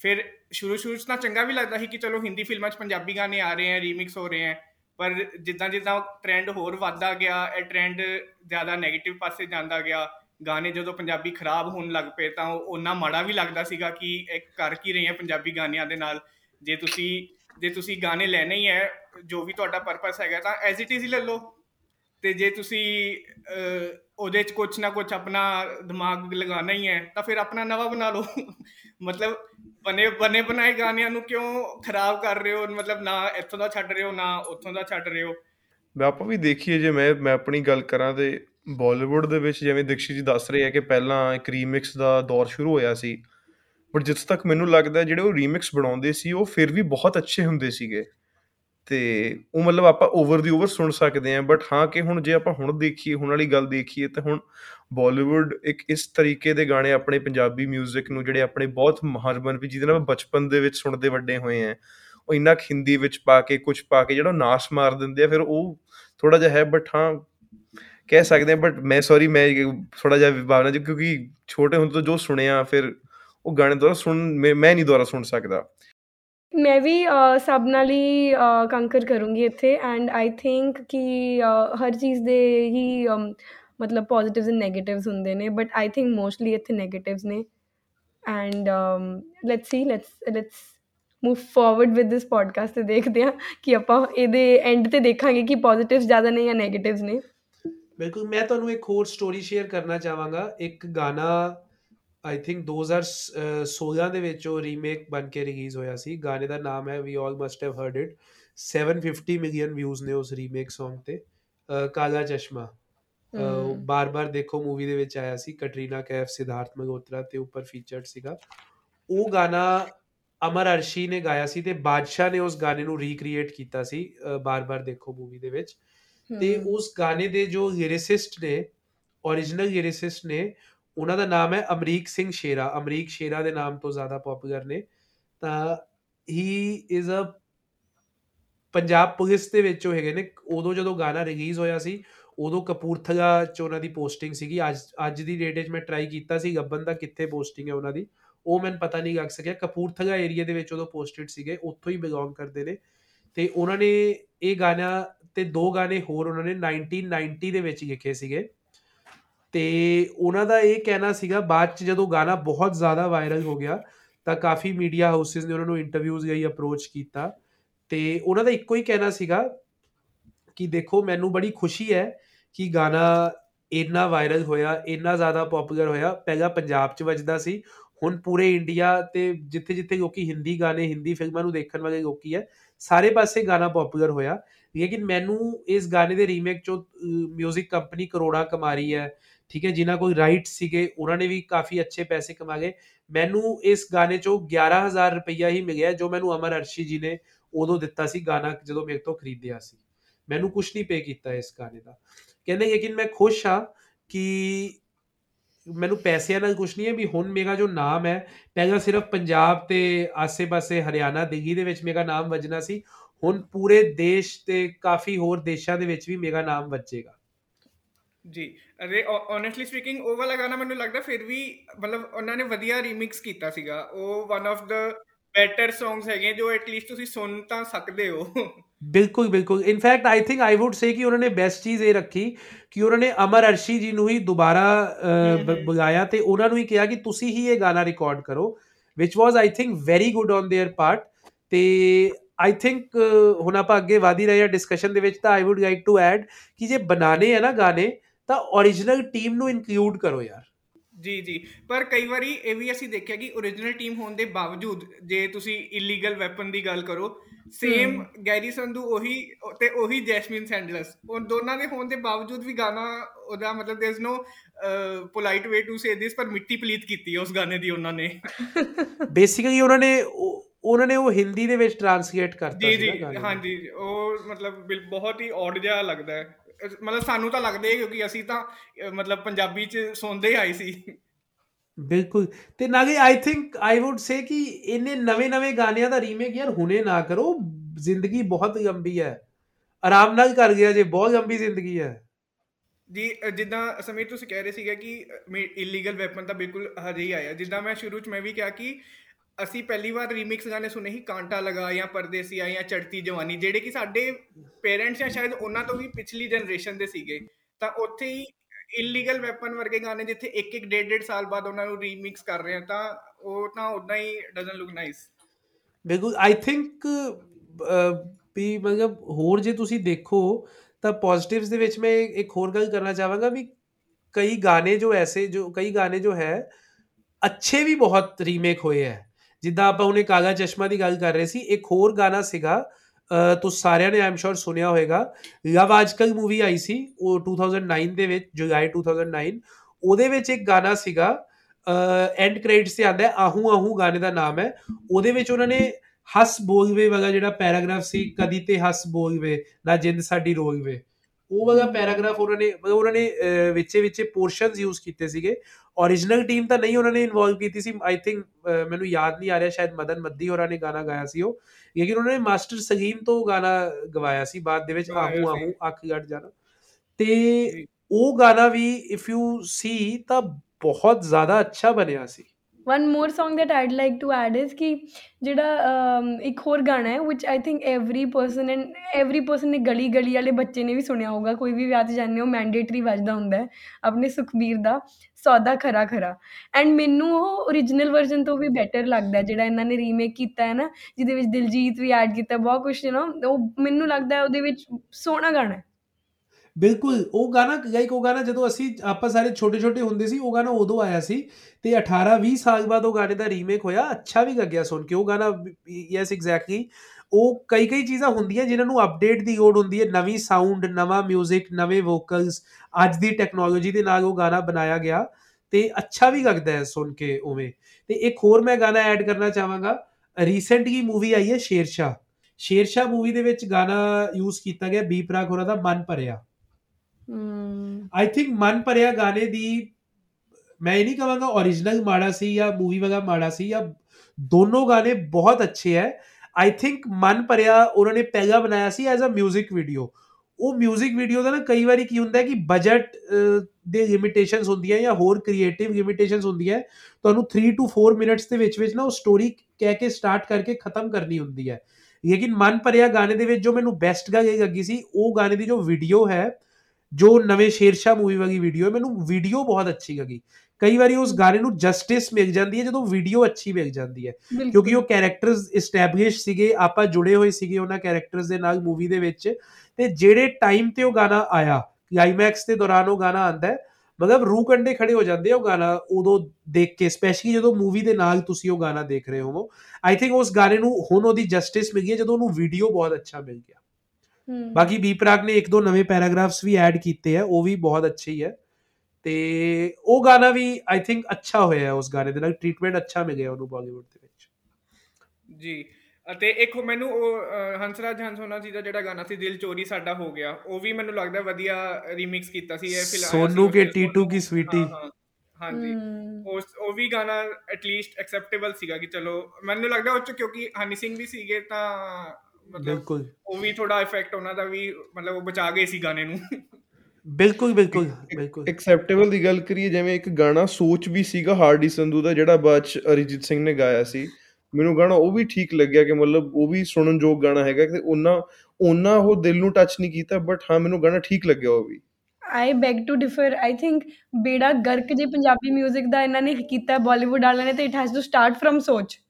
ਫਿਰ ਸ਼ੁਰੂ ਸ਼ੁਰੂ 'ਚ ਤਾਂ ਚੰਗਾ ਵੀ ਲੱਗਦਾ ਸੀ ਕਿ ਚਲੋ ਹਿੰਦੀ ਫਿਲਮਾਂ 'ਚ ਪੰਜਾਬੀ ਗਾਣੇ ਆ ਰਹੇ ਆ ਰੀਮਿਕਸ ਹੋ ਰਹੇ ਆ, ਪਰ ਜਿੱਦਾਂ ਜਿੱਦਾਂ ਟ੍ਰੈਂਡ ਹੋਰ ਵੱਧਦਾ ਗਿਆ, ਇਹ ਟ੍ਰੈਂਡ ਜ਼ਿਆਦਾ 네ਗੇਟਿਵ ਪਾਸੇ ਜਾਂਦਾ ਗਿਆ, ਗਾਣੇ ਜਦੋਂ ਪੰਜਾਬੀ ਖਰਾਬ ਹੋਣ ਲੱਗ ਪਏ ਤਾਂ ਉਹ ਉਹਨਾਂ ਮਾੜਾ ਵੀ ਲੱਗਦਾ ਸੀਗਾ ਕਿ ਇਹ ਕਰ ਕੀ ਰਹੇ ਆ ਪੰਜਾਬੀ ਗਾਣਿਆਂ ਦੇ ਨਾਲ। ਜੇ ਤੁਸੀਂ ਜੇ ਤੁਸੀਂ ਗਾਣੇ ਲੈਣੇ ਹੀ ਹੈ ਜੋ ਵੀ ਤੁਹਾਡਾ ਪਰਪਸ ਹੈਗਾ ਤਾਂ ਐਜ਼ ਇਟ ਇਜ਼ ਹੀ ਲੈ ਲਓ। ਤੇ ਜੇ ਤੁਸੀਂ ਅਹ, ਉਹਦੇ ਚ ਕੁਝ ਨਾ ਕੁਝ ਆਪਣਾ ਦਿਮਾਗ ਲਗਾਉਣਾ ਹੀ ਹੈ ਤਾਂ ਫਿਰ ਆਪਣਾ ਨਵਾਂ ਬਣਾ ਲਓ। ਮਤਲਬ ਬਨੇ ਬਨੇ ਬਣਾਏ ਗਾਣਿਆਂ ਨੂੰ ਕਿਉਂ ਖਰਾਬ ਕਰ ਰਹੇ ਹੋ? ਮਤਲਬ ਨਾ ਇੱਥੋਂ ਦਾ ਛੱਡ ਰਹੇ ਹੋ ਨਾ ਉੱਥੋਂ ਦਾ ਛੱਡ ਰਹੇ ਹੋ? ਮੈਂ ਆਪਾਂ ਵੀ ਦੇਖੀਏ ਜੇ ਮੈਂ ਮੈਂ ਆਪਣੀ ਗੱਲ ਕਰਾਂ ਤੇ ਬਾਲੀਵੁੱਡ ਦੇ ਵਿੱਚ ਜਿਵੇਂ ਦੀਕਸ਼ਿਤ ਜੀ ਦੱਸ ਰਹੇ ਆ ਕਿ ਪਹਿਲਾਂ ਇੱਕ ਰੀਮਿਕਸ ਦਾ ਦੌਰ ਸ਼ੁਰੂ ਹੋਇਆ ਸੀ। ਬਟ ਜਿੱਥੇ ਤੱਕ ਮੈਨੂੰ ਲੱਗਦਾ ਜਿਹੜੇ ਉਹ ਰੀਮਿਕਸ ਬਣਾਉਂਦੇ ਸੀ ਉਹ ਫਿਰ ਵੀ ਬਹੁਤ ਅੱਛੇ ਹੁੰਦੇ ਸੀਗੇ। ਤੇ ਉਹ ਮਤਲਬ ਆਪਾਂ ਓਵਰ ਦੀ ਓਵਰ ਸੁਣ ਸਕਦੇ ਆ ਬਟ ਹਾਂ ਕਿ ਹੁਣ ਜੇ ਆਪਾਂ ਹੁਣ ਦੇਖੀਏ, ਹੁਣ ਵਾਲੀ ਗੱਲ ਦੇਖੀਏ, ਤਾਂ ਹੁਣ ਬਾਲੀਵੁੱਡ ਇੱਕ ਇਸ ਤਰੀਕੇ ਦੇ ਗਾਣੇ ਆਪਣੇ ਪੰਜਾਬੀ 뮤직 ਨੂੰ ਜਿਹੜੇ ਆਪਣੇ ਬਹੁਤ ਹਰਮਨ ਵੀ, ਜਿਹਦੇ ਨਾਲ ਬਚਪਨ ਦੇ ਵਿੱਚ ਸੁਣਦੇ ਵੱਡੇ ਹੋਏ ਆ ਉਹ ਇੰਨਾ ਹਿੰਦੀ ਵਿੱਚ ਪਾ ਕੇ ਕੁਝ ਪਾ ਕੇ ਜਿਹੜਾ ਨਾਸ਼ ਮਾਰ ਦਿੰਦੇ ਆ, ਫਿਰ ਉਹ ਥੋੜਾ ਜਿਹਾ ਹੈ ਬਟ ਹਾਂ ਕਹਿ ਸਕਦੇ ਆ ਬਟ ਮੈਂ ਸੌਰੀ ਮੈਂ ਥੋੜਾ ਜਿਹਾ ਵਿਭਾਵਨਾ ਜੀ ਕਿਉਂਕਿ ਛੋਟੇ ਹੁੰਦੇ ਤੋਂ ਜੋ ਸੁਣਿਆ, ਫਿਰ ਉਹ ਗਾਣੇ ਦੁਆਰਾ ਸੁਣ ਮੈਂ ਨਹੀਂ ਦੁਆਰਾ ਸੁਣ ਸਕਦਾ। ਮੈਂ ਵੀ ਸਭ ਨਾਲ ਹੀ ਕੰਕਰ ਕਰੂੰਗੀ ਇੱਥੇ ਐਂਡ ਆਈ ਥਿੰਕ ਕਿ ਹਰ ਚੀਜ਼ ਦੇ ਹੀ ਮਤਲਬ ਪੋਜ਼ਿਟਿਵਸ ਐਂਡ ਨੈਗੇਟਿਵਸ ਹੁੰਦੇ ਨੇ ਬਟ ਆਈ ਥਿੰਕ ਮੋਸਟਲੀ ਇੱਥੇ ਨੈਗੇਟਿਵਸ ਨੇ and let's see let's let's move forward with this podcast ਤੇ ਦੇਖਦੇ ਹਾਂ ਕਿ ਆਪਾਂ ਇਹਦੇ ਐਂਡ ਤੇ ਦੇਖਾਂਗੇ ਕਿ ਪੋਜ਼ਿਟਿਵਸ ਜ਼ਿਆਦਾ ਨੇ ਜਾਂ ਨੈਗੇਟਿਵਸ ਨੇ। ਬਿਲਕੁਲ, ਮੈਂ ਤੁਹਾਨੂੰ ਇੱਕ ਹੋਰ ਸਟੋਰੀ ਸ਼ੇਅਰ ਕਰਨਾ ਚਾਹਾਂਗਾ। ਇੱਕ ਗਾਣਾ ਆਈ ਥਿੰਕ 2016 ਦੇ ਵਿੱਚ ਉਹ ਰੀਮੇਕ ਬਣ ਕੇ ਰਿਲੀਜ਼ ਹੋਇਆ ਸੀ। ਗਾਣੇ ਦਾ ਨਾਮ ਹੈ we all must have heard it 750 million views ਨੇ ਉਸ ਰੀਮੇਕ Song ਤੇ। ਕਾਲਾ ਚਸ਼ਮਾ। ਬਾਰ-ਬਾਰ ਦੇਖੋ ਮੂਵੀ ਦੇ ਵਿੱਚ ਆਇਆ ਸੀ। ਕਟਰੀਨਾ ਕੈਫ ਸਿਧਾਰਥ ਮਗੋਤਰਾ ਤੇ ਉੱਪਰ ਫੀਚਰਡ ਸੀਗਾ। ਉਹ ਗਾਣਾ ਅਮਰ ਅਰਸ਼ੀ ਨੇ ਗਾਇਆ ਸੀ ਤੇ ਬਾਦਸ਼ਾਹ ਨੇ ਉਸ ਗਾਣੇ ਨੂੰ ਰੀਕ੍ਰੀਏਟ ਕੀਤਾ ਸੀ। ਬਾਰ-ਬਾਰ ਦੇਖੋ ਮੂਵੀ ਦੇ ਵਿੱਚ। ਤੇ ਉਸ ਗਾਣੇ ਦੇ ਜੋ ਲਿਰਿਸਿਸਟ ਨੇ origignal ਲਿਰਿਸਿਸਟ ਨੇ ਉਹਨਾਂ ਦਾ ਨਾਮ ਹੈ ਅਮਰੀਕ ਸਿੰਘ ਸ਼ੇਰਾ। ਅਮਰੀਕ ਸ਼ੇਰਾ ਦੇ ਨਾਮ ਤੋਂ ਜ਼ਿਆਦਾ ਪਪੂਲਰ ਨੇ। ਤਾਂ ਹੀ ਇਜ਼ ਅ ਪੰਜਾਬ ਪੁਲਿਸ ਦੇ ਵਿੱਚ ਉਹ ਹੈਗੇ ਨੇ। ਉਦੋਂ ਜਦੋਂ ਗਾਣਾ ਰਿਲੀਜ਼ ਹੋਇਆ ਸੀ, ਉਦੋਂ ਕਪੂਰਥਲਾ ਚ ਉਹਨਾਂ ਦੀ ਪੋਸਟਿੰਗ ਸੀਗੀ। ਅੱਜ ਅੱਜ ਦੀ ਡੇਟ 'ਚ ਮੈਂ ਟਰਾਈ ਕੀਤਾ ਸੀ ਗੱਬਨ ਦਾ ਕਿੱਥੇ ਪੋਸਟਿੰਗ ਹੈ ਉਹਨਾਂ ਦੀ। ਉਹ ਮੈਨੂੰ ਪਤਾ ਨਹੀਂ ਲੱਗ ਸਕਿਆ। ਕਪੂਰਥਲਾ ਏਰੀਆ ਦੇ ਵਿੱਚ ਉਦੋਂ ਪੋਸਟਡ ਸੀਗੇ, ਉੱਥੋਂ ਹੀ ਬਿਲੋਂਗ ਕਰਦੇ ਨੇ। ਤੇ ਉਹਨਾਂ ਨੇ ਇਹ ਗਾਣਾ ਤੇ ਦੋ ਗਾਣੇ ਹੋਰ ਉਹਨਾਂ ਨੇ 1990 ਦੇ ਵਿੱਚ ਲਿਖੇ ਸੀਗੇ। ਤੇ ਉਹਨਾਂ ਦਾ ਇਹ ਕਹਿਣਾ ਸੀਗਾ, ਬਾਅਦ ਚ ਜਦੋਂ ਗਾਣਾ ਬਹੁਤ ਜ਼ਿਆਦਾ ਵਾਇਰਲ ਹੋ ਗਿਆ, ਤਾਂ ਕਾਫੀ ਮੀਡੀਆ ਹਾਊਸਸ ਨੇ ਉਹਨਾਂ ਨੂੰ ਇੰਟਰਵਿਊਜ਼ ਲਈ ਅਪਰੋਚ ਕੀਤਾ। ਤੇ ਉਹਨਾਂ ਦਾ ਇੱਕੋ ਹੀ ਕਹਿਣਾ ਸੀਗਾ ਕਿ ਦੇਖੋ, ਮੈਨੂੰ ਬੜੀ ਖੁਸ਼ੀ ਹੈ ਕਿ ਗਾਣਾ ਇੰਨਾ ਵਾਇਰਲ ਹੋਇਆ, ਇੰਨਾ ਜ਼ਿਆਦਾ ਪਪੂਲਰ ਹੋਇਆ। ਪਹਿਲਾਂ ਪੰਜਾਬ 'ਚ ਵੱਜਦਾ ਸੀ, ਹੁਣ ਪੂਰੇ ਇੰਡੀਆ ਤੇ ਜਿੱਥੇ ਜਿੱਥੇ ਲੋਕੀ ਹਿੰਦੀ ਗਾਣੇ, ਹਿੰਦੀ ਫਿਲਮਾਂ ਨੂੰ ਦੇਖਣ ਵਾਲੇ ਲੋਕੀ ਹੈ, ਸਾਰੇ ਪਾਸੇ ਗਾਣਾ ਪਪੂਲਰ ਹੋਇਆ। ਲੇਕਿਨ ਮੈਨੂੰ ਇਸ ਗਾਣੇ ਦੇ ਰੀਮੇਕ ਚੋਂ 뮤직 ਕੰਪਨੀ ਕਰੋੜਾ ਕਮਾ ਰਹੀ ਹੈ। ਠੀਕ ਹੈ, ਜਿਨ੍ਹਾਂ ਕੋਲ ਰਾਈਟ ਸੀਗੇ, ਉਹਨਾਂ ਨੇ ਵੀ ਕਾਫੀ ਅੱਛੇ ਪੈਸੇ ਕਮਾ ਗਏ ਮੈਨੂੰ ਇਸ ਗਾਣੇ ਚੋਂ 11000 ਰੁਪਈਆ ਹੀ ਮਿਲਿਆ, ਜੋ ਮੈਨੂੰ ਅਮਰ ਅਰਸ਼ੀ ਜੀ ਨੇ ਉਦੋਂ ਦਿੱਤਾ ਸੀ ਗਾਣਾ, ਜਦੋਂ ਮੇਰੇ ਤੋਂ ਖਰੀਦਿਆ ਸੀ। ਮੈਨੂੰ ਕੁਝ ਨਹੀਂ ਪੇ ਕੀਤਾ ਇਸ ਗਾਣੇ ਦਾ। ਕਹਿੰਦੇ ਲੇਕਿਨ ਮੈਂ ਖੁਸ਼ ਹਾਂ ਕਿ ਮੈਨੂੰ ਪੈਸਿਆਂ ਨਾਲ ਕੁਝ ਨਹੀਂ ਹੈ ਵੀ ਹੁਣ ਮੇਰਾ ਜੋ ਨਾਮ ਹੈ, ਪਹਿਲਾਂ ਸਿਰਫ ਪੰਜਾਬ ਤੇ ਆਸੇ-ਪਾਸੇ ਹਰਿਆਣਾ, ਦਿੱਲੀ ਦੇ ਵਿੱਚ ਮੇਰਾ ਨਾਮ ਵੱਜਣਾ ਸੀ, ਹੁਣ ਪੂਰੇ ਦੇਸ਼ ਤੇ ਕਾਫੀ ਹੋਰ ਦੇਸ਼ਾਂ ਦੇ ਵਿੱਚ ਵੀ ਮੇਰਾ ਨਾਮ ਵੱਜੇਗਾ। ਜੀ। ਅਰੇ ਓਨੈਸਟਲੀ ਸਪੀਕਿੰਗ ਉਹ ਵਾਲਾ ਗਾਣਾ ਮੈਨੂੰ ਲੱਗਦਾ ਫਿਰ ਵੀ ਮਤਲਬ ਉਹਨਾਂ ਨੇ ਵਧੀਆ ਰੀਮਿਕਸ ਕੀਤਾ ਸੀਗਾ। ਉਹ one of the better songs ਹੈਗੇ ਜੋ ਐਟ ਲੀਸਟ ਤੁਸੀਂ ਸੁਣ ਤਾਂ ਸਕਦੇ ਹੋ। ਬਿਲਕੁਲ ਬਿਲਕੁਲ। In fact I think I would say ਕਿ ਉਹਨਾਂ ਨੇ ਬੈਸਟ ਚੀਜ਼ ਇਹ ਰੱਖੀ ਕਿ ਉਹਨਾਂ ਨੇ ਅਮਰ ਅਰਸ਼ੀ ਜੀ ਨੂੰ ਹੀ ਦੁਬਾਰਾ ਬੁਲਾਇਆ ਤੇ ਉਹਨਾਂ ਨੂੰ ਹੀ ਕਿਹਾ ਕਿ ਤੁਸੀਂ ਹੀ ਇਹ ਗਾਣਾ ਰਿਕਾਰਡ ਕਰੋ which was i think very good on their part ਤੇ ਆਈ ਥਿੰਕ ਹੁਣ ਆਪਾਂ ਅੱਗੇ ਵਧੀ ਰਹੇ ਆ ਡਿਸਕਸ਼ਨ ਦੇ ਵਿੱਚ ਤਾਂ I would like to add ਕਿ ਜੇ ਬਣਾਣੇ ਆ ਨਾ ਗਾਣੇ ਤਾਂ origignal ਟੀਮ ਨੂੰ ਇਨਕਲੂਡ ਕਰੋ ਯਾਰ। ਜੀ ਜੀ। ਪਰ ਕਈ ਵਾਰੀ ਇਹ ਵੀ ਅਸੀਂ ਦੇਖਿਆ ਕਿ origignal ਟੀਮ ਹੋਣ ਦੇ ਬਾਵਜੂਦ ਜੇ ਤੁਸੀਂ ਇਲੀਗਲ ਵੈਪਨ ਦੀ ਗੱਲ ਕਰੋ ਸੇਮ ਗੈਰੀ ਸੰਧੂ ਉਹੀ ਤੇ ਉਹੀ ਜੈਸਮਿਨ ਸੈਂਡਲਸ ਉਹ ਦੋਨਾਂ ਦੇ ਹੋਣ ਦੇ ਬਾਵਜੂਦ ਵੀ ਗਾਣਾ ਉਹਦਾ ਮਤਲਬ there is no polite way to say this ਪਰ ਮਿੱਟੀ ਪਲੀਤ ਕੀਤੀ ਹੈ ਉਸ ਗਾਣੇ ਦੀ ਉਹਨਾਂ ਨੇ। ਬੇਸਿਕਲੀ ਉਹਨਾਂ ਨੇ ਉਹਨਾਂ ਨੇ ਉਹ ਹਿੰਦੀ ਦੇ ਵਿੱਚ ਟਰਾਂਸਲੇਟ ਕਰਤਾ ਸੀ ਜੀ। ਜੀ ਹਾਂਜੀ। ਉਹ ਮਤਲਬ ਬਹੁਤ ਹੀ ਔਡ ਜਿਹਾ ਲੱਗਦਾ ਹੈ। ਮਤਲਬ ਸਾਨੂੰ ਤਾਂ ਲੱਗਦੇ ਕਿਉਂਕਿ ਅਸੀਂ ਤਾਂ ਮਤਲਬ ਪੰਜਾਬੀ ਚ ਸੁਣਦੇ ਆਏ ਸੀ। ਬਿਲਕੁਲ। ਤੇ ਨਾਲੇ ਆਈ ਥਿੰਕ ਆਈ ਊਡ ਸੇ ਕਿ ਇਹਨੇ ਨਵੇਂ-ਨਵੇਂ ਗਾਣਿਆਂ ਦਾ ਰੀਮੇਕ ਯਾਰ ਹੁਣੇ ਨਾ ਕਰੋ ਜ਼ਿੰਦਗੀ ਬਹੁਤ ਲੰਬੀ ਹੈ। ਆਰਾਮ ਨਾਲ ਕਰ ਗਿਆ ਜੇ ਬਹੁਤ ਲੰਬੀ ਜ਼ਿੰਦਗੀ ਹੈ। ਜੀ ਜਿੱਦਾਂ ਸਮੀਰ ਤੁਸੀਂ ਕਹਿ ਰਹੇ ਸੀਗੇ ਕਿ ਇਲੀਗਲ ਵੈਪਨ ਤਾਂ ਬਿਲਕੁਲ ਹਜੇ ਹੀ ਆਇਆ। ਜਿੱਦਾਂ ਮੈਂ ਸ਼ੁਰੂ ਚ ਮੈਂ ਵੀ ਕਿਹਾ ਕਿ ਅਸੀਂ ਪਹਿਲੀ ਵਾਰ ਰੀਮਿਕਸ ਗਾਣੇ ਸੁਨੇ ਹੀ ਕਾਂਟਾ ਲਗਾ ਜਾਂ ਪਰਦੇਸੀ ਜਾਂ ਚੜਤੀ ਜਵਾਨੀ, ਜਿਹੜੇ ਕਿ ਸਾਡੇ ਪੇਰੈਂਟਸ ਜਾਂ ਸ਼ਾਇਦ ਉਹਨਾਂ ਤੋਂ ਵੀ ਪਿਛਲੀ ਜਨਰੇਸ਼ਨ ਦੇ ਸੀਗੇ। ਤਾਂ ਉੱਥੇ ਹੀ ਇਲੀਗਲ ਵੈਪਨ ਵਰਗੇ ਗਾਣੇ ਜਿੱਥੇ ਇੱਕ ਇੱਕ ਡੇਢ ਡੇਢ ਸਾਲ ਬਾਅਦ ਉਹਨਾਂ ਨੂੰ ਰੀਮਿਕਸ ਕਰ ਰਹੇ ਆ ਤਾਂ ਉਹ ਤਾਂ ਉਦਾਂ ਹੀ ਡਸਨਟ ਲੁੱਕ ਨਾਈਸ ਬਿਲਕੁਲ ਆਈ ਥਿੰਕ ਵੀ ਮਤਲਬ ਹੋਰ ਜੇ ਤੁਸੀਂ ਦੇਖੋ, ਤਾਂ ਪੋਜ਼ਿਟਿਵਸ ਦੇ ਵਿੱਚ ਮੈਂ ਇੱਕ ਹੋਰ ਗੱਲ ਕਰਨਾ ਚਾਹਾਂਗਾ ਵੀ ਕਈ ਗਾਣੇ ਜੋ ਐਸੇ ਜੋ ਕਈ ਗਾਣੇ ਜੋ ਹੈ, ਅੱਛੇ ਵੀ ਬਹੁਤ ਰੀਮੇਕ ਹੋਏ ਹੈ। ਜਿੱਦਾਂ ਆਪਾਂ ਉਹਨੇ ਕਾਗਾ ਚਸ਼ਮਾ ਦੀ ਗੱਲ ਕਰ ਰਹੇ ਸੀ, ਇੱਕ ਹੋਰ ਗਾਣਾ ਸੀਗਾ, ਅਹ, ਤੁਸੀਂ ਸਾਰਿਆਂ ਨੇ ਆਮ ਸ਼ੋਰ ਸੁਣਿਆ ਹੋਵੇਗਾ ਲਵ ਅੱਜਕੱਲ ਮੂਵੀ ਆਈ ਸੀ, ਉਹ 2009 ਦੇ ਵਿੱਚ, ਜੁਲਾਈ 2009 ਉਹਦੇ ਵਿੱਚ ਇੱਕ ਗਾਣਾ ਸੀਗਾ ਐਂਡ ਕ੍ਰੈਡਿਟਸ ਤੇ ਆਂਦਾ ਆਹੂ ਆਹੂ ਗਾਣੇ ਦਾ ਨਾਮ ਹੈ। ਉਹਦੇ ਵਿੱਚ ਉਹਨਾਂ ਨੇ ਹੱਸ ਬੋਲਵੇ ਵਾਲਾ ਜਿਹੜਾ ਪੈਰਾਗ੍ਰਾਫ ਸੀ, ਕਦੀ ਤੇ ਹੱਸ ਬੋਲਵੇ ਨਾ ਜਿੰਦ ਸਾਡੀ ਰੋਲਵੇ ਉਹ ਵਾਲਾ ਪੈਰਾਗ੍ਰਾਫ ਉਹਨਾਂ ਨੇ, ਮਤਲਬ ਉਹਨਾਂ ਨੇ ਵਿੱਚੇ ਵਿੱਚੇ ਪੋਰਸ਼ਨਸ ਯੂਜ਼ ਕੀਤੇ ਸੀਗੇ। Origignal ਟੀਮ ਤਾਂ ਨਹੀਂ ਉਹਨਾਂ ਨੇ ਇਨਵੋਲਵ ਕੀਤੀ ਸੀ। ਆਈ ਥਿੰਕ ਮੈਨੂੰ ਯਾਦ ਨਹੀਂ ਆ ਰਿਹਾ ਸ਼ਾਇਦ ਮਦਨ ਮੱਦੀ ਹੋਰਾਂ ਨੇ ਗਾਣਾ ਗਾਇਆ ਸੀ ਉਹ। ਲੇਕਿਨ ਉਹਨਾਂ ਨੇ ਮਾਸਟਰ ਸਲੀਮ ਤੋਂ ਗਾਣਾ ਗਵਾਇਆ ਸੀ ਬਾਅਦ ਦੇ ਵਿੱਚ ਆਹੂ ਆਹੂ ਅੱਖ ਗੱਡ ਜਾਣਾ। ਤੇ ਉਹ ਗਾਣਾ ਵੀ ਇਫ ਯੂ ਸੀ ਤਾਂ ਬਹੁਤ ਜ਼ਿਆਦਾ ਅੱਛਾ ਬਣਿਆ ਸੀ। One more song that I'd like to add is ਕਿ ਜਿਹੜਾ ਇੱਕ ਹੋਰ ਗਾਣਾ ਹੈ which I think every person and every person ਨੇ ਗਲੀ ਗਲੀ ਵਾਲੇ ਬੱਚੇ ਨੇ ਵੀ ਸੁਣਿਆ ਹੋਊਗਾ ਕੋਈ ਵੀ ਵਿਆਹ 'ਤੇ ਜਾਂਦੇ ਹੋ ਮੈਂਡੇਟਰੀ ਵੱਜਦਾ ਹੁੰਦਾ ਹੈ ਆਪਣੇ ਸੁਖਬੀਰ ਦਾ, ਸੌਦਾ ਖਰਾ ਖਰਾ। ਐਂਡ ਮੈਨੂੰ ਉਹ ਓਰੀਜਨਲ ਵਰਜ਼ਨ ਤੋਂ ਵੀ ਬੈਟਰ ਲੱਗਦਾ ਜਿਹੜਾ ਇਹਨਾਂ ਨੇ ਰੀਮੇਕ ਕੀਤਾ ਹੈ ਨਾ, ਜਿਹਦੇ ਵਿੱਚ ਦਿਲਜੀਤ ਵੀ ਐਡ ਕੀਤਾ, ਬਹੁਤ ਕੁਝ ਯੂ نو ਉਹ ਮੈਨੂੰ ਲੱਗਦਾ ਉਹਦੇ ਵਿੱਚ ਸੋਹਣਾ ਗਾਣਾ ਹੈ। ਬਿਲਕੁਲ, ਉਹ ਗਾਣਾ ਲਾਈਕ ਉਹ ਗਾਣਾ ਜਦੋਂ ਅਸੀਂ ਆਪਾਂ ਸਾਰੇ ਛੋਟੇ ਛੋਟੇ ਹੁੰਦੇ ਸੀ, ਉਹ ਗਾਣਾ ਉਦੋਂ ਆਇਆ ਸੀ ਤੇ 18 20 ਸਾਲ ਬਾਅਦ ਉਹ ਗਾਣੇ ਦਾ ਰੀਮੇਕ ਹੋਇਆ, ਅੱਛਾ ਵੀ ਲੱਗਿਆ ਸੁਣ ਕੇ, ਉਹ ਗਾਣਾ ਯੈਸ ਐਗਜ਼ੈਕਟਲੀ ਉਹ ਕਈ ਕਈ ਚੀਜ਼ਾਂ ਹੁੰਦੀਆਂ ਜਿਨ੍ਹਾਂ ਨੂੰ ਅਪਡੇਟ ਦੀ ਲੋੜ ਹੁੰਦੀ ਹੈ, ਨਵੀਂ ਸਾਊਂਡ ਨਵਾਂ 뮤직 ਨਵੇਂ ਵੋਕਲਸ ਅੱਜ ਦੀ ਟੈਕਨੋਲੋਜੀ ਦੇ ਨਾਲ ਉਹ ਗਾਣਾ ਬਣਾਇਆ ਗਿਆ ਤੇ ਅੱਛਾ ਵੀ ਲੱਗਦਾ ਹੈ ਸੁਣ ਕੇ ਉਵੇਂ। ਤੇ ਇੱਕ ਹੋਰ ਮੈਂ ਗਾਣਾ ਐਡ ਕਰਨਾ ਚਾਹਾਂਗਾ ਰੀਸੈਂਟਲੀ ਮੂਵੀ ਆਈ ਹੈ ਸ਼ੇਰਸ਼ਾ ਸ਼ੇਰਸ਼ਾ ਮੂਵੀ ਦੇ ਵਿੱਚ ਗਾਣਾ ਯੂਜ਼ ਕੀਤਾ ਗਿਆ ਬੀ ਪ੍ਰਾਗ ਹੋਰਾਂ ਦਾ ਮਨ ਭਰਿਆ। ਆਈ ਥਿੰਕ ਮਨ ਭਰਿਆ ਗਾਣੇ ਦੀ ਮੈਂ ਇਹ ਨਹੀਂ ਕਹਾਂਗਾ origignal ਮਾੜਾ ਸੀ ਜਾਂ ਮੂਵੀ ਵਾਲਾ ਮਾੜਾ ਸੀ ਜਾਂ ਦੋਨੋਂ ਗਾਣੇ ਬਹੁਤ ਅੱਛੇ ਹੈ ਆਈ ਥਿੰਕ ਮਨ ਭਰਿਆ ਉਹਨਾਂ ਨੇ ਪਹਿਲਾਂ ਬਣਾਇਆ ਸੀ ਐਜ਼ ਅ 뮤직 ਵੀਡੀਓ ਉਹ 뮤직 ਵੀਡੀਓ ਦਾ ਨਾ ਕਈ ਵਾਰੀ ਕੀ ਹੁੰਦਾ ਹੈ ਕਿ ਬਜਟ ਦੇ ਲਿਮਿਟੇਸ਼ਨਸ ਹੁੰਦੀਆਂ ਜਾਂ ਹੋਰ ਕ੍ਰੀਏਟਿਵ ਲਿਮਿਟੇਸ਼ਨਸ ਹੁੰਦੀਆਂ ਤੁਹਾਨੂੰ 3 ਟੂ 4 ਮਿੰਟਸ ਦੇ ਵਿੱਚ ਵਿੱਚ ਨਾ ਉਹ ਸਟੋਰੀ ਕਹਿ ਕੇ ਸਟਾਰਟ ਕਰਕੇ ਖਤਮ ਕਰਨੀ ਹੁੰਦੀ ਹੈ ਲੇਕਿਨ ਮਨ ਭਰਿਆ ਗਾਣੇ ਦੇ ਵਿੱਚ ਜੋ ਮੈਨੂੰ ਬੈਸਟ ਗੱਲ ਇਹ ਲੱਗੀ ਸੀ ਉਹ ਗਾਣੇ ਦੀ ਜੋ ਵੀਡੀਓ ਹੈ ਜੋ ਨਵੇਂ ਸ਼ੇਰਸ਼ਾ ਮੂਵੀ ਵਾਲੀ ਵੀਡੀਓ ਹੈ ਮੈਨੂੰ ਵੀਡੀਓ ਬਹੁਤ ਅੱਛੀ ਲੱਗੀ। ਕਈ ਵਾਰੀ ਉਸ ਗਾਣੇ ਨੂੰ ਜਸਟਿਸ ਮਿਲ ਜਾਂਦੀ ਹੈ ਜਦੋਂ ਵੀਡੀਓ ਅੱਛੀ ਮਿਲ ਜਾਂਦੀ ਹੈ। ਕਿਉਂਕਿ ਉਹ ਕੈਰੈਕਟਰਸ ਐਸਟੈਬਲਿਸ਼ ਸੀਗੇ ਆਪਾਂ ਜੁੜੇ ਹੋਏ ਸੀਗੇ ਉਹਨਾਂ ਕੈਰੈਕਟਰਸ ਦੇ ਨਾਲ ਮੂਵੀ ਦੇ ਵਿੱਚ। ਤੇ ਜਿਹੜੇ ਟਾਈਮ ਤੇ ਉਹ ਗਾਣਾ ਆਇਆ ਕਲਾਈਮੈਕਸ ਦੇ ਦੌਰਾਨ ਉਹ ਗਾਣਾ ਆਂਦਾ ਹੈ ਮਤਲਬ ਰੂਹ ਕੰਡੇ ਖੜੇ ਹੋ ਜਾਂਦੇ ਉਹ ਗਾਣਾ ਉਦੋਂ ਦੇਖ ਕੇ ਸਪੈਸ਼ਲੀ ਜਦੋਂ ਮੂਵੀ ਦੇ ਨਾਲ ਤੁਸੀਂ ਉਹ ਗਾਣਾ ਦੇਖ ਰਹੇ ਹੋਵੋ। ਆਈ ਥਿੰਕ ਉਸ ਗਾਣੇ ਨੂੰ ਹੁਣ ਉਹਦੀ ਜਸਟਿਸ ਮਿਲ ਗਈ ਜਦੋਂ ਉਹਨੂੰ ਵੀਡੀਓ ਬਹੁਤ ਅੱਛਾ ਮਿਲ ਗਿਆ। ਬਾਕੀ ਬੀ ਪ੍ਰਾਗ ਨੇ ਇੱਕ ਦੋ ਨਵੇਂ ਪੈਰਾਗ੍ਰਾਫਸ ਵੀ ਐਡ ਕੀਤੇ ਆ ਉਹ ਵੀ ਬਹੁਤ ਅੱਛੇ ਹੀ ਹੈ ਤੇ ਉਹ ਗਾਣਾ ਵੀ ਆਈ ਥਿੰਕ ਅੱਛਾ ਹੋਇਆ ਹੈ ਉਸ ਗਾਣੇ ਦੇ ਨਾਲ ਟ੍ਰੀਟਮੈਂਟ ਅੱਛਾ ਮਿਲ ਗਿਆ ਉਹਨੂੰ ਬਾਲੀਵੁੱਡ ਦੇ ਵਿੱਚ। ਜੀ ਅਤੇ ਇੱਕ ਮੈਨੂੰ ਉਹ ਹੰਸਰਾਜ ਹੰਸੋਨਾ ਜੀ ਦਾ ਜਿਹੜਾ ਗਾਣਾ ਸੀ ਦਿਲ ਚੋਰੀ ਸਾਡਾ ਹੋ ਗਿਆ ਉਹ ਵੀ ਮੈਨੂੰ ਲੱਗਦਾ ਵਧੀਆ ਰੀਮਿਕਸ ਕੀਤਾ ਸੀ ਇਹ ਫਿਲਹਾਲ। ਸੋਨੂ ਕੇ ਟੀਟੂ ਕੀ ਸਵੀਟੀ ਹਾਂਜੀ। ਉਸ ਉਹ ਵੀ ਗਾਣਾ ਐਟਲੀਸਟ ਐਕਸੈਪਟੇਬਲ ਸੀਗਾ ਕਿ ਚਲੋ ਮੈਨੂੰ ਲੱਗਦਾ ਉਹ ਚ ਕਿਉਂਕਿ ਹਨੀ ਸਿੰਘ ਵੀ ਸੀਗੇ ਤਾਂ ਬਿਲਕੁਲ। ਉਹ ਵੀ ਥੋੜਾ ਇਫੈਕਟ ਉਹਨਾਂ ਦਾ ਵੀ ਮਤਲਬ ਉਹ ਬਚਾ ਗਏ ਸੀ ਗਾਣੇ ਨੂੰ। ਬਿਲਕੁਲ ਬਿਲਕੁਲ ਬਿਲਕੁਲ। ਐਕਸੈਪਟੇਬਲ ਦੀ ਗੱਲ ਕਰੀਏ ਜਿਵੇਂ ਇੱਕ ਗਾਣਾ ਸੋਚ ਵੀ ਸੀਗਾ ਹਾਰਡੀ ਸੰਧੂ ਦਾ ਜਿਹੜਾ ਬਾਅਦ ਚ ਅਰਿਜੀਤ ਸਿੰਘ ਨੇ ਗਾਇਆ ਸੀ। ਮੈਨੂੰ ਗਾਣਾ ਉਹ ਵੀ ਠੀਕ ਲੱਗਿਆ ਕਿ ਮਤਲਬ ਉਹ ਵੀ ਸੁਣਨ ਯੋਗ ਗਾਣਾ ਹੈਗਾ ਕਿ ਉਹਨਾਂ ਉਹਨਾਂ ਉਹ ਦਿਲ ਨੂੰ ਟੱਚ ਨਹੀਂ ਕੀਤਾ ਬਟ ਹਾਂ ਮੈਨੂੰ ਗਾਣਾ ਠੀਕ ਲੱਗਿਆ ਉਹ ਵੀ। I beg to differ I think ਬੇੜਾ ਗਰਕ ਜੇ ਪੰਜਾਬੀ 뮤직 ਦਾ ਇਹਨਾਂ ਨੇ ਕੀਤਾ ਬਾਲੀਵੁੱਡ ਵਾਲਿਆਂ ਨੇ ਤੇ it has to start from Soch.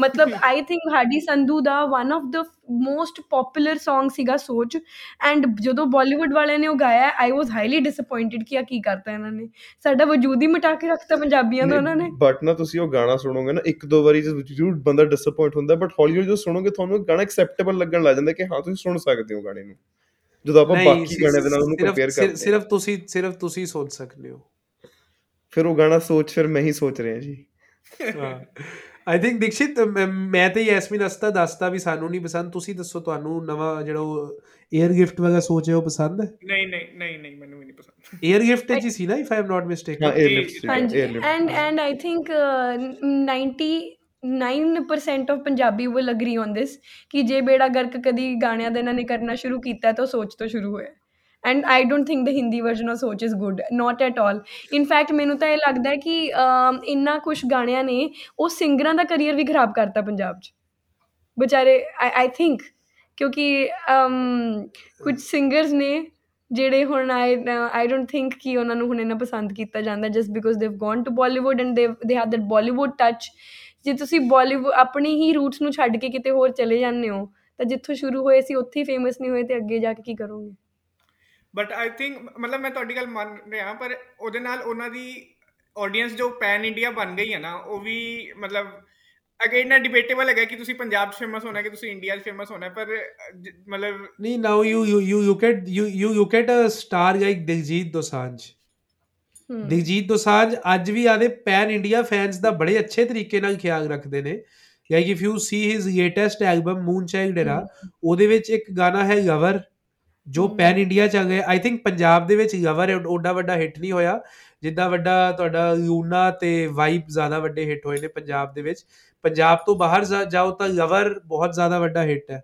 ਮਤਲਬ I think Hardy Sandhu the one of the most popular Song ਸੀਗਾ ਸੋਚ। ਐਂਡ ਜਦੋਂ ਬਾਲੀਵੁੱਡ ਵਾਲਿਆਂ ਨੇ ਉਹ ਗਾਇਆ ਆਈ ਵਾਸ ਹਾਈਲੀ ਡਿਸਪਾਇੰਟਡ ਕਿ ਆ ਕੀ ਕਰਤਾ ਇਹਨਾਂ ਨੇ। ਸਾਡਾ ਵਜੂਦ ਹੀ ਮਿਟਾ ਕੇ ਰੱਖਤਾ ਪੰਜਾਬੀਆਂ ਦਾ ਉਹਨਾਂ ਨੇ। ਬਟ ਨਾ ਤੁਸੀਂ ਉਹ ਗਾਣਾ ਸੁਣੋਗੇ ਨਾ ਇੱਕ ਦੋ ਵਾਰੀ ਜ਼ਰੂਰ ਬੰਦਾ ਡਿਸਪਾਇੰਟ ਹੁੰਦਾ ਬਟ ਹੌਲੀ ਹੌਲੀ ਜਦੋਂ ਸੁਣੋਗੇ ਤੁਹਾਨੂੰ ਗਾਣਾ ਐਕਸੈਪਟੇਬਲ ਲੱਗਣ ਲੱਗ ਜਾਂਦਾ ਕਿ ਹਾਂ ਤੁਸੀਂ ਸੁਣ ਸਕਦੇ ਹੋ ਗਾਣੇ ਨੂੰ। ਜਦੋਂ ਆਪਾਂ ਬਾਕੀ ਗਾਣੇ ਦੇ ਨਾਲ ਉਹਨੂੰ ਕੰਪੇਅਰ ਕਰਦੇ ਸਿਰਫ ਤੁਸੀਂ ਸਿਰਫ ਤੁਸੀਂ ਸੋਚ ਸਕਦੇ ਹੋ। ਫਿਰ ਉਹ ਗਾਣਾ ਸੋਚ ਫਿਰ ਮੈਂ ਹੀ ਸੋਚ ਰਿਹਾ ਜੀ। ਹਾਂ। ਆਈ ਥਿੰਕ ਦੀਕਸ਼ਿਤ ਮੈਂ ਤੇ ਯੈਸਮੀਨ ਅਸਤਾ ਦੱਸਤਾ ਵੀ ਸਾਨੂੰ ਨਹੀਂ ਪਸੰਦ। ਤੁਸੀਂ ਦੱਸੋ ਤੁਹਾਨੂੰ ਨਵਾਂ ਜਿਹੜਾ ਉਹ 에ਅਰ ਗਿਫਟ ਵਗੈਰਾ ਸੋਚੇ ਉਹ ਪਸੰਦ ਹੈ? ਨਹੀਂ ਨਹੀਂ ਨਹੀਂ ਨਹੀਂ ਮੈਨੂੰ ਵੀ ਨਹੀਂ ਪਸੰਦ। 에ਅਰ ਗਿਫਟ ਜੀ ਸੀ ਨਾ if I I'm not mistaken ਹਾਂ air lift C and and I think 99% of Punjabi will agree on this ਕਿ ਜੇ ਬੇੜਾ ਗਰਕ ਕਦੀ ਗਾਣਿਆਂ ਦੇ ਇਹਨਾਂ ਨੇ ਕਰਨਾ ਸ਼ੁਰੂ ਕੀਤਾ ਤਾਂ ਸੋਚ ਤੋਂ ਸ਼ੁਰੂ ਹੋਇਆ and I don't think the Hindi version of Soch is good not at all in fact ਮੈਨੂੰ ਤਾਂ ਇਹ ਲੱਗਦਾ ਹੈ ਕਿ ਇੰਨਾ ਕੁਝ ਗਾਣਿਆਂ ਨੇ ਉਹ ਸਿੰਗਰਾਂ ਦਾ ਕੈਰੀਅਰ ਵੀ ਖਰਾਬ ਕਰਤਾ ਪੰਜਾਬ 'ਚ। ਵਿਚਾਰੇ ਆਈ ਥਿੰਕ ਕਿਉਂਕਿ ਕੁਝ ਸਿੰਗਰਸ ਨੇ ਜਿਹੜੇ ਹੁਣ ਆਈ ਆਈ ਡੋਂਟ ਥਿੰਕ ਕਿ ਉਹਨਾਂ ਨੂੰ ਹੁਣ ਇਹਨਾਂ ਪਸੰਦ ਕੀਤਾ ਜਾਂਦਾ just because they have gone to Bollywood and they they have that Bollywood touch ਜੇ ਤੁਸੀਂ ਬਾਲੀਵੁੱਡ ਆਪਣੀ ਹੀ ਰੂਟਸ ਨੂੰ ਛੱਡ ਕੇ ਕਿਤੇ ਹੋਰ ਚਲੇ ਜਾਂਦੇ ਹੋ, ਤਾਂ ਜਿੱਥੋਂ ਸ਼ੁਰੂ ਹੋਏ ਸੀ, ਉੱਥੇ ਹੀ ਫੇਮਸ ਨਹੀਂ ਹੋਏ ਤੇ ਅੱਗੇ ਜਾ ਕੇ ਕੀ ਕਰੋਗੇ? ਬਟ ਆਈ ਥਿੰਕ ਮਤਲਬ ਮੈਂ ਤੁਹਾਡੀ ਗੱਲ ਮੰਨ ਰਿਹਾ ਪਰ ਉਹਦੇ ਨਾਲ ਉਹਨਾਂ ਦੀ ਆਡੀਅנס ਜੋ ਪੈਨ ਇੰਡੀਆ ਬਣ ਗਈ ਹੈ ਨਾ ਉਹ ਵੀ ਮਤਲਬ ਅਗੇਨ ਨਾ ਡਿਬੇਟੇਬਲ ਹੈਗਾ ਕਿ ਤੁਸੀਂ ਪੰਜਾਬ 'ਚ ਫੇਮਸ ਹੋਣਾ ਕਿ ਤੁਸੀਂ ਇੰਡੀਆ 'ਚ ਫੇਮਸ ਹੋਣਾ ਪਰ ਮਤਲਬ ਨਹੀਂ now you you you you get you you you get a star like Diljit Dosanjh Diljit Dosanjh ਅੱਜ ਵੀ ਆਦੇ ਪੈਨ ਇੰਡੀਆ ਫੈਨਸ ਦਾ ਬੜੇ ਅੱਛੇ ਤਰੀਕੇ ਨਾਲ ਖਿਆਲ ਰੱਖਦੇ ਨੇ। Like if you see his latest album moon child era ਉਹਦੇ ਵਿੱਚ ਇੱਕ ਗਾਣਾ ਹੈ ਲਵਰ ਜੋ ਪੈਨ ਇੰਡੀਆ ਚ ਆ ਗਿਆ ਆਈ ਥਿੰਕ ਪੰਜਾਬ ਦੇ ਵਿੱਚ ਲਵਰ ਓਡਾ ਵੱਡਾ ਹਿੱਟ ਨਹੀਂ ਹੋਇਆ। ਜਿੱਦਾਂ ਵੱਡਾ ਤੁਹਾਡਾ ਲੂਨਾ ਤੇ ਵਾਈਬ ਜ਼ਿਆਦਾ ਵੱਡੇ ਹਿੱਟ ਹੋਏ ਨੇ ਪੰਜਾਬ ਦੇ ਵਿੱਚ। ਪੰਜਾਬ ਤੋਂ ਬਾਹਰ ਜਾਓ ਤਾਂ ਲਵਰ ਬਹੁਤ ਜ਼ਿਆਦਾ ਵੱਡਾ ਹਿੱਟ ਹੈ।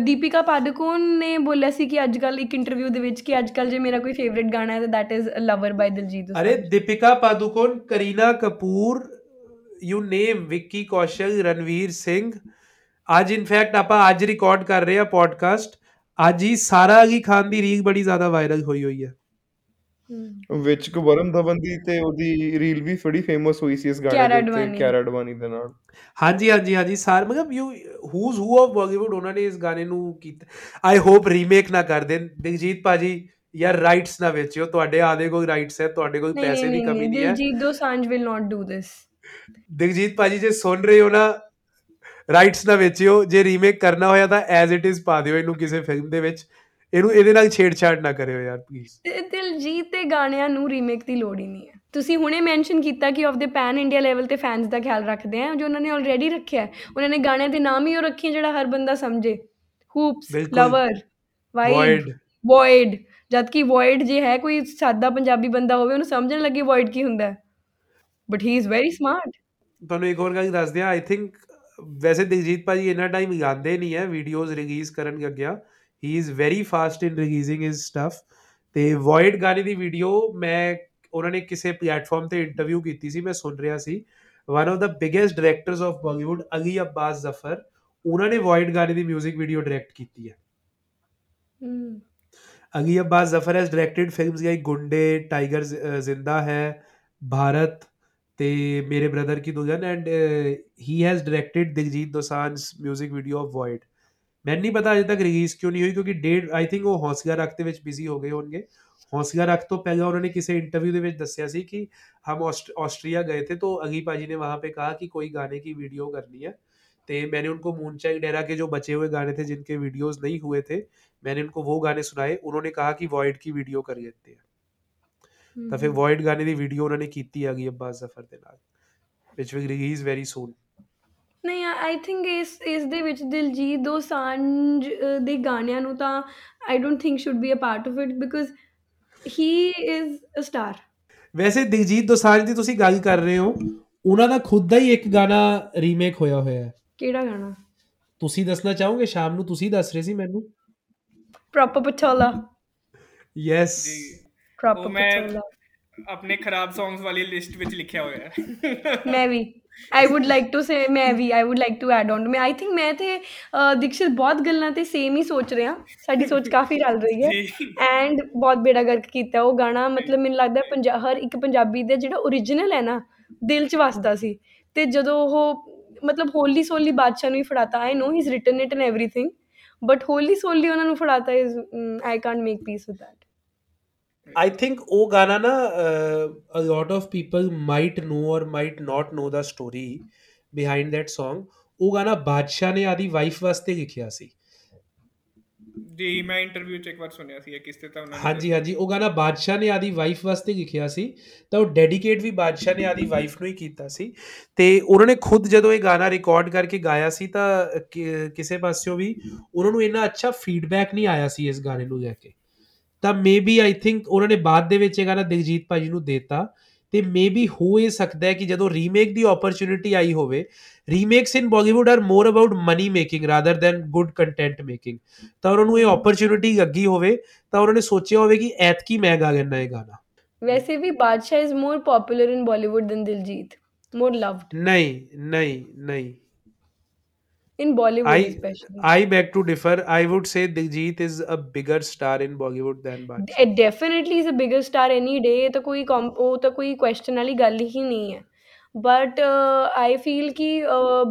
ਦੀਪਿਕਾ ਪਾਦੂਕੋਨ ਨੇ ਬੋਲਿਆ ਸੀ ਕਿ ਅੱਜ ਕੱਲ ਇੱਕ ਇੰਟਰਵਿਊ ਦੇ ਵਿੱਚ ਕਿ ਅੱਜ ਕੱਲ ਜੇ ਮੇਰਾ ਕੋਈ ਫੇਵਰਿਟ ਗਾਣਾ ਹੈ ਤਾਂ that is lover by Diljit ਅਰੇ ਦੀਪਿਕਾ ਪਾਦੂਕੋਨ ਕਰੀਨਾ ਕਪੂਰ ਯੂ ਨੇਮ ਵਿੱਕੀ ਕੌਸ਼ਲ ਰਣਵੀਰ ਸਿੰਘ। ਅੱਜ ਇਨਫੈਕਟ ਆਪਾਂ ਅੱਜ ਰਿਕਾਰਡ ਕਰ ਰਹੇ ਆ ਪੋਡਕਾਸਟ ਅੱਜ ਹੀ ਸਾਰਾ ਅਲੀ ਖਾਨ ਦੀ ਰੀਲ ਬੜੀ ਜ਼ਿਆਦਾ ਵਾਇਰਲ ਹੋਈ ਹੋਈ ਹੈ। ਵਿੱਚ ਕੋ ਵਰਨ ਧਵਨ ਦੀ ਤੇ ਉਹਦੀ ਰੀਲ ਵੀ ਬੜੀ ਫੇਮਸ ਹੋਈ ਸੀ ਇਸ ਗਾਣੇ ਦੇ ਉੱਤੇ ਕਿਆਰਾ ਅਡਵਾਨੀ ਦੇ ਨਾਲ। ਹਾਂਜੀ ਹਾਂਜੀ ਹਾਂਜੀ ਸਾਰ ਮਤਲਬ you who's who of Bollywood ਉਹਨਾਂ ਨੇ ਇਸ ਗਾਣੇ ਨੂੰ ਕੀਤਾ। ਆਈ ਹੋਪ ਰੀਮੇਕ ਨਾ ਕਰ ਦੇਣ। ਦਿਲਜੀਤ ਪਾਜੀ ਯਾਰ ਰਾਈਟਸ ਨਾ ਵੇਚਿਓ। ਤੁਹਾਡੇ ਆਦੇ ਕੋਈ ਰਾਈਟਸ ਹੈ ਤੁਹਾਡੇ ਕੋਲ ਪੈਸੇ ਦੀ ਕਮੀ ਨਹੀਂ ਹੈ। Diljit Dosanjh will not do this Diljit ਪਾਜੀ ਜੇ ਸੁਣ ਰਹੇ ਹੋ ਨਾ ਰਾਈਟਸ ਨਾ ਵੇਚਿਓ ਜੇ ਰੀਮੇਕ ਕਰਨਾ ਹੋਇਆ ਤਾਂ ਐਜ਼ ਇਟ ਇਜ਼ ਪਾ ਦਿਓ ਇਹਨੂੰ ਕਿਸੇ ਫਿਲਮ ਦੇ ਵਿੱਚ। ਇਹਨੂੰ ਇਹਦੇ ਨਾਲ ਛੇੜਛਾੜ ਨਾ ਕਰਿਓ ਯਾਰ ਪਲੀਜ਼ ਦਿਲਜੀਤ ਦੇ ਗਾਣਿਆਂ ਨੂੰ ਰੀਮੇਕ ਦੀ ਲੋੜ ਹੀ ਨਹੀਂ ਹੈ। ਤੁਸੀਂ ਹੁਣੇ ਮੈਂਸ਼ਨ ਕੀਤਾ ਕਿ of the pan India level ਤੇ ਫੈਨਸ ਦਾ ਖਿਆਲ ਰੱਖਦੇ ਆ ਜੋ ਉਹਨਾਂ ਨੇ ਆਲਰੇਡੀ ਰੱਖਿਆ ਉਹਨਾਂ ਨੇ ਗਾਣਿਆਂ ਦੇ ਨਾਮ ਹੀ ਉਹ ਰੱਖੇ ਜਿਹੜਾ ਹਰ ਬੰਦਾ ਸਮਝੇ। ਹੂਪਸ ਲਵਰ ਵਾਈਡ ਵੋਇਡ ਜਦ ਕਿ ਵੋਇਡ ਜੇ ਹੈ ਕੋਈ ਸਾਦਾ ਪੰਜਾਬੀ ਬੰਦਾ ਹੋਵੇ ਉਹਨੂੰ ਸਮਝਣ ਲੱਗੇ ਵੋਇਡ ਕੀ ਹੁੰਦਾ but he is very smart ਤੁਹਾਨੂੰ ਇੱਕ ਹੋਰ ਗੱਲ ਦੱਸ ਦਿਆਂ ਆਈ ਥਿੰਕ ਵੈਸੇ ਦਿਲਜੀਤ ਭਾਜੀ ਇੰਨਾ ਟਾਈਮ ਲਗਾਉਂਦੇ ਨਹੀਂ ਹੈ ਵੀਡੀਓਜ਼ ਰਿਲੀਜ਼ ਕਰਨ ਲੱਗਿਆ he is very fast in releasing his stuff ਤੇ ਵੋਇਡ ਗਾਣੇ ਦੀ ਵੀਡੀਓ ਮੈਂ ਉਹਨਾਂ ਨੇ ਕਿਸੇ ਪਲੇਟਫਾਰਮ ਤੇ ਇੰਟਰਵਿਊ ਕੀਤੀ ਸੀ ਮੈਂ ਸੁਣ ਰਿਹਾ ਸੀ। One of the biggest directors of Bollywood Ali Abbas Zafar ਉਹਨਾਂ ਨੇ ਵੋਇਡ ਗਾਣੇ ਦੀ 뮤직 ਵੀਡੀਓ ਡਾਇਰੈਕਟ ਕੀਤੀ ਹੈ। Ali Abbas Zafar has directed films like Gunday Tiger Zinda Hai Bharat ਤੇ Mere brother Ki Dulhan and he has directed Diljit Dosanjh 뮤직 video of Void ਮੈਨੂੰ ਨਹੀਂ ਪਤਾ ਅਜੇ ਤੱਕ ਰਿਲੀਜ਼ ਕਿਉਂ ਨਹੀਂ ਹੋਈ ਕਿਉਂਕਿ ਡੇਟ ਆਈ ਥਿੰਕ ਉਹ ਹੌਸਲਾ ਰੱਖ ਦੇ ਵਿੱਚ ਬਿਜ਼ੀ ਹੋ ਗਏ ਹੋਣਗੇ ਹੌਸਲਾ ਰੱਖ ਤੋਂ ਪਹਿਲਾਂ ਉਹਨਾਂ ਨੇ ਕਿਸੇ ਇੰਟਰਵਿਊ ਦੇ ਵਿੱਚ ਦੱਸਿਆ ਸੀ ਕਿ ਹਮ ਆਸਟਰੀਆ ਗਏ थे तो अगी पाजी ने वहाँ पे कहा कि कोई गाने की वीडियो करनी है तो मैंने उनको मूनचाई डेरा के जो बचे हुए गाने थे जिनके वीडियोस नहीं हुए थे मैंने उनको वो गाने सुनाए उन्होंने कहा कि वॉइड की वीडियो कर लेते हैं ਤਾਂ ਫਿਰ ਵੋਇਡ ਗਾਣੇ ਦੀ ਵੀਡੀਓ ਉਹਨਾਂ ਨੇ ਕੀਤੀ ਹੈਗੀ ਅੱਬਾਸ ਜ਼ਫਰ ਦੇ ਨਾਲ ਵਿਚ ਵਿਲ ਰਿਲੀਜ਼ ਵੈਰੀ ਸੂਨ ਨਹੀਂ ਆਈ ਥਿੰਕ ਇਸ ਇਸ ਦੇ ਵਿੱਚ ਦਿਲਜੀਤ ਦੋਸਾਂਝ ਦੇ ਗਾਣਿਆਂ ਨੂੰ ਤਾਂ I don't think should be a part of it because he is a star ਵੈਸੇ ਦਿਲਜੀਤ ਦੋਸਾਂਝ ਦੀ ਤੁਸੀਂ ਗੱਲ ਕਰ ਰਹੇ ਹੋ ਉਹਨਾਂ ਦਾ ਖੁਦ ਦਾ ਹੀ ਇੱਕ ਗਾਣਾ ਰੀਮੇਕ ਹੋਇਆ ਹੋਇਆ ਹੈ। ਕਿਹੜਾ ਗਾਣਾ? ਤੁਸੀਂ ਦੱਸਣਾ ਚਾਹੋਗੇ? ਸ਼ਾਮ ਨੂੰ ਤੁਸੀਂ ਦੱਸ ਰਹੇ ਸੀ ਮੈਨੂੰ? Proper Patola yes proper Patola ਆਪਣੇ ਖਰਾਬ ਸੌਂਗਸ ਵਾਲੀ ਲਿਸਟ ਵਿੱਚ ਲਿਖਿਆ ਹੋਇਆ ਹੈ। ਮੈਂ ਵੀ। I would like to say ਮੈਂ ਵੀ I would like to add on ਮੈਂ ਆਈ ਥਿੰਕ ਮੈਂ ਤੇ ਦਿਕਸ਼ਿਤ ਬਹੁਤ ਗੱਲਾਂ ਤੇ ਸੇਮ ਹੀ ਸੋਚ ਰਹੇ। ਹਾਂ ਸਾਡੀ ਸੋਚ ਕਾਫੀ ਰਲ ਰਹੀ ਹੈ। ਐਂਡ ਬਹੁਤ ਬੇੜਾ ਗਰਕ ਕੀਤਾ ਉਹ ਗਾਣਾ। ਮਤਲਬ ਮੈਨੂੰ ਲੱਗਦਾ ਪੰਜਾਬ ਹਰ ਇੱਕ ਪੰਜਾਬੀ ਦਾ ਜਿਹੜਾ origignal ਹੈ ਨਾ ਦਿਲ 'ਚ ਵਸਦਾ ਸੀ। ਤੇ ਜਦੋਂ ਉਹ ਮਤਲਬ ਹੋਲੀ ਸੋਲੀ ਬਾਦਸ਼ਾਹ ਨੂੰ ਹੀ ਫੜਾਤਾ I know he is written it and everything but wholly solely ਉਹਨਾਂ ਨੂੰ ਫੜਾਤਾ is I can't make peace with that I think ਉਹ ਗਾਣਾ ਨਾ a lot of people might know or might not know the story behind that song. ਉਹ ਗਾਣਾ ਬਾਦਸ਼ਾਹ ਨੇ ਆਦੀ ਵਾਈਫ ਵਾਸਤੇ ਲਿਖਿਆ ਸੀ। ਜੀ ਮੈਂ ਇੰਟਰਵਿਊ ਚ ਇੱਕ ਵਾਰ ਸੁਣਿਆ ਸੀ ਕਿਸ ਤੇ ਤਾਂ ਉਹਨਾਂ ਨੇ ਹਾਂਜੀ ਹਾਂਜੀ ਉਹ ਗਾਣਾ ਬਾਦਸ਼ਾਹ ਨੇ ਆਦੀ ਵਾਈਫ ਵਾਸਤੇ ਲਿਖਿਆ ਸੀ। ਤਾਂ ਉਹ ਡੈਡੀਕੇਟ ਵੀ ਬਾਦਸ਼ਾਹ ਨੇ ਆਦੀ ਵਾਈਫ ਨੂੰ ਹੀ ਕੀਤਾ ਸੀ। ਤੇ ਉਹਨਾਂ ਨੇ ਖੁਦ ਜਦੋਂ ਇਹ ਗਾਣਾ ਰਿਕਾਰਡ ਕਰਕੇ ਗਾਇਆ ਸੀ ਤਾਂ ਕਿਸੇ ਪਾਸਿਓਂ ਵੀ ਉਹਨਾਂ ਨੂੰ ਇੰਨਾ ਅੱਛਾ ਫੀਡਬੈਕ ਨਹੀਂ ਆਇਆ ਸੀ ਇਸ ਗਾਣੇ ਨੂੰ ਲੈ ਕੇ। ਤਾਂ ਮੇਬੀ ਆਈ ਥਿੰਕ ਉਹਨਾਂ ਨੇ ਬਾਅਦ ਦੇ ਵਿੱਚ ਇਹ ਗਾਣਾ ਦਿਗਜੀਤ ਭਾਜੀ ਨੂੰ ਦਿੱਤਾ। ਤੇ ਮੇਬੀ ਹੋ ਇਹ ਸਕਦਾ ਹੈ ਕਿ ਜਦੋਂ ਰੀਮੇਕ ਦੀ ਓਪਰਚ्युनिटी ਆਈ ਹੋਵੇ remakes in Bollywood are more about money making rather than good content making ਤਾਂ ਉਹਨਾਂ ਨੂੰ ਇਹ ਓਪਰਚ्युनिटी ਅੱਗੀ ਹੋਵੇ ਤਾਂ ਉਹਨਾਂ ਨੇ ਸੋਚਿਆ ਹੋਵੇ ਕਿ ਐਤਕੀ ਮੈਂ ਗਾ ਲੈਣਾ ਇਹ ਗਾਣਾ। ਵੈਸੇ ਵੀ Badshah is more popular in Bollywood than Diljit. More loved ਨਹੀਂ ਨਹੀਂ ਨਹੀਂ। In Bollywood I, especially. I beg to differ. I would say Diljit is a bigger star in Bollywood than. It definitely is a bigger star any day. ਤਾਂ ਕੋਈ ਉਹ ਤਾਂ ਕੋਈ question ਵਾਲੀ ਗੱਲ ਹੀ ਨਹੀਂ ਹੈ ਬਟ ਆਈ ਫੀਲ ਕਿ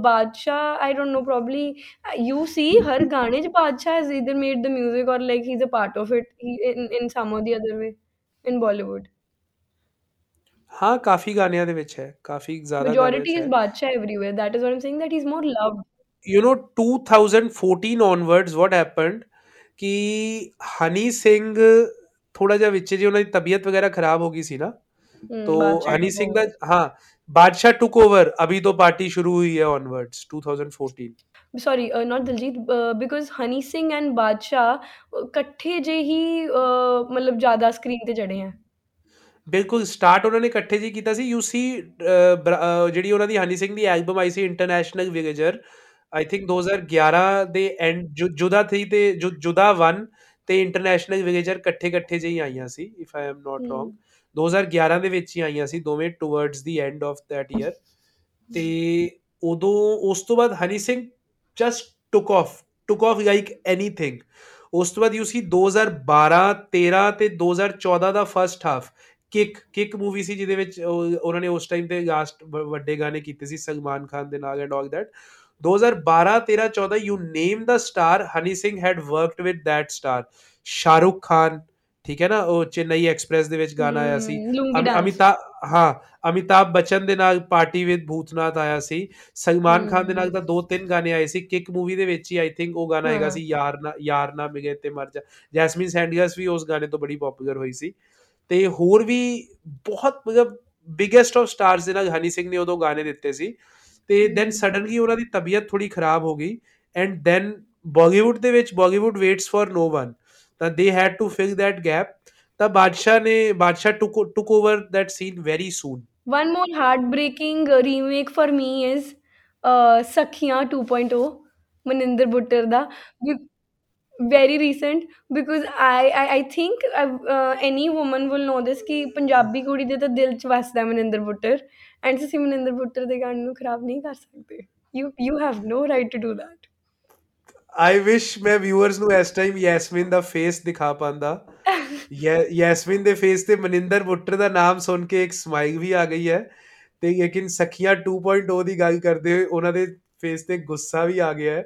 Badshah I don't know probably you see ਹਰ ਗਾਣੇ 'ਚ Badshah has either made the music or like he is a part of it in in some or the other way in Bollywood ਹਾਂ ਕਾਫੀ ਗਾਣਿਆਂ ਦੇ ਵਿੱਚ ਹੈ ਕਾਫੀ ਜ਼ਿਆਦਾ ਗਾਣਿਆਂ Majority ਵਿੱਚ is ਹੈ Badshah everywhere. That is what I'm saying. That he's more loved. you know 2014 onwards what happened ਕਿ ਹਨੀ ਸਿੰਘ ਥੋੜਾ ਜਿਹਾ ਵਿੱਚ ਜੇ ਉਹਨਾਂ ਦੀ ਤਬੀਅਤ ਵਗੈਰਾ ਖਰਾਬ ਹੋ ਗਈ ਸੀ ਨਾ Hmm, तो Badshah हनी took सिंह का over. हाँ बादशाह टुक ओवर अभी तो पार्टी शुरू हुई है onwards 2014 Sorry, uh, not Diljit, uh, because Honey Singh and Badshah uh, ਇਕੱਠੇ ਜੇ ਹੀ uh, ਮਤਲਬ ਜ਼ਿਆਦਾ ਸਕਰੀਨ ਤੇ ਚੜੇ ਆ ਬਿਲਕੁਲ ਸਟਾਰਟ ਉਹਨਾਂ ਨੇ ਇਕੱਠੇ ਜੀ ਕੀਤਾ ਸੀ ਯੂ ਸੀ ਜਿਹੜੀ ਉਹਨਾਂ ਦੀ ਹਨੀ ਸਿੰਘ ਦੀ ਐਲਬਮ ਆਈ ਸੀ ਇੰਟਰਨੈਸ਼ਨਲ ਵਿਗੇਜਰ ਆਈ ਥਿੰਕ 2011 ਦੇ ਐਂਡ ਜੁਦਾ 3 ਤੇ ਜੁ- ਜੁਦਾ 1 ਤੇ ਇੰਟਰਨੈਸ਼ਨਲ ਵਿਗੇਜਰ ਇਕੱਠੇ ਇਕੱਠੇ ਜਿਹੀ ਆਈਆਂ ਸੀ if I am not. Wrong 2011 ਦੇ ਵਿੱਚ ਹੀ ਆਈਆਂ ਸੀ ਦੋਵੇਂ towards the end of that year ਤੇ ਉਦੋਂ ਉਸ ਤੋਂ ਬਾਅਦ Honey Singh just took off took off like anything ਉਸ ਤੋਂ ਬਾਅਦ ਯੂ ਸੀ 2012 13 ਤੇ 2014 ਦਾ first half Kick Kick movie ਸੀ ਜਿਹਦੇ ਵਿੱਚ ਉਹ- ਉਹਨਾਂ ਨੇ ਉਸ ਟਾਈਮ ਤੇ ਲਾਸਟ ਵੱਡੇ ਗਾਣੇ ਕੀਤੇ ਸੀ ਸਲਮਾਨ ਖਾਨ ਦੇ ਨਾਲ and all that 2012 13 14 you name the star Honey Singh had worked with that star Shahrukh Khan ਠੀਕ ਹੈ ਨਾ? ਉਹ ਚੇਨਈ ਐਕਸਪ੍ਰੈਸ ਦੇ ਵਿੱਚ ਗਾਣਾ ਆਇਆ ਸੀ। ਹਮ, ਲੁੰਗੀ ਅਮਿ- ਡਾਂਸ ਅਮਿਤਾਭ ਹਾਂ ਅਮਿਤਾਭ ਬੱਚਨ ਦੇ ਨਾਲ ਪਾਰਟੀ ਵਿਦ ਭੂਤਨਾਥ ਆਇਆ ਸੀ। ਸਲਮਾਨ ਖਾਨ ਦੇ ਨਾਲ। ਤਾਂ ਦੋ ਤਿੰਨ ਗਾਣੇ ਆਏ ਸੀ। ਕਿਕ ਮੂਵੀ ਦੇ ਵਿੱਚ ਹੀ ਆਈ ਥਿੰਕ ਉਹ ਗਾਣਾ ਹੈਗਾ। ਸੀ ਯਾਰ ਨਾ ਯਾਰ ਨਾ ਮਿਲੇ ਤੇ ਮਰ ਜਾ। ਜੈਸਮਿਨ ਸੈਂਡੀਅਰਸ ਵੀ ਉਸ ਗਾਣੇ ਤੋਂ ਬੜੀ ਪਪੂਲਰ ਹੋਈ ਸੀ। ਤੇ ਹੋਰ ਵੀ ਬਹੁਤ ਮਤਲਬ ਬਿਗੇਸਟ ਆਫ ਸਟਾਰਸ ਦੇ ਨਾਲ ਹਨੀ ਸਿੰਘ ਨੇ ਉਦੋਂ ਗਾਣੇ ਦਿੱਤੇ ਸੀ। ਤੇ ਦੈਨ ਸਡਨਲੀ ਉਹਨਾਂ ਦੀ ਤਬੀਅਤ ਥੋੜੀ ਖਰਾਬ ਹੋ ਗਈ ਐਂਡ ਦੈਨ ਬਾਲੀਵੁੱਡ ਦੇ ਵਿੱਚ Bollywood waits for no one ਤਾਂ they had to fill that gap ਤਾਂ ਬਾਦਸ਼ਾਹ ਨੇ Badshah took took over that scene very soon One more heartbreaking uh, remake for me is uh, Sakhiyan 2.0, Maninder Buttar da. Be- Very recent because I I, I think uh, uh, any woman will know this ਕਿ ਪੰਜਾਬੀ ਕੁੜੀ ਦੇ ਤਾਂ ਦਿਲ ਚ ਵਸਦਾ ਹੈ Maninder Buttar and ਤੁਸੀਂ ਮਨਿੰਦਰ ਬੁੱਟਰ ਦੇ ਗਾਣੇ ਨੂੰ ਖਰਾਬ ਨਹੀਂ ਕਰ ਸਕਦੇ you you have no right to do that. I wish ਮੈਂ ਵਿਊਅਰਸ ਨੂੰ ਇਸ ਟਾਈਮ ਯੈਸਮਿਨ ਦਾ ਫੇਸ ਦਿਖਾ ਪਾਂਦਾ ਯੈ- ਯੈਸਮਿਨ ਦੇ ਫੇਸ ਤੇ ਮਨਿੰਦਰ ਬੁੱਟਰ ਦਾ ਨਾਮ ਸੁਣ ਕੇ ਇੱਕ ਸਮਾਈਲ ਵੀ ਆ ਗਈ ਹੈ ਤੇ ਲੇਕਿਨ ਸਖੀਆਂ 2.0 ਦੀ ਗੱਲ ਕਰਦੇ ਹੋਏ ਉਹਨਾਂ ਦੇ ਫੇਸ ਤੇ ਗੁੱਸਾ ਵੀ ਆ ਗਿਆ ਹੈ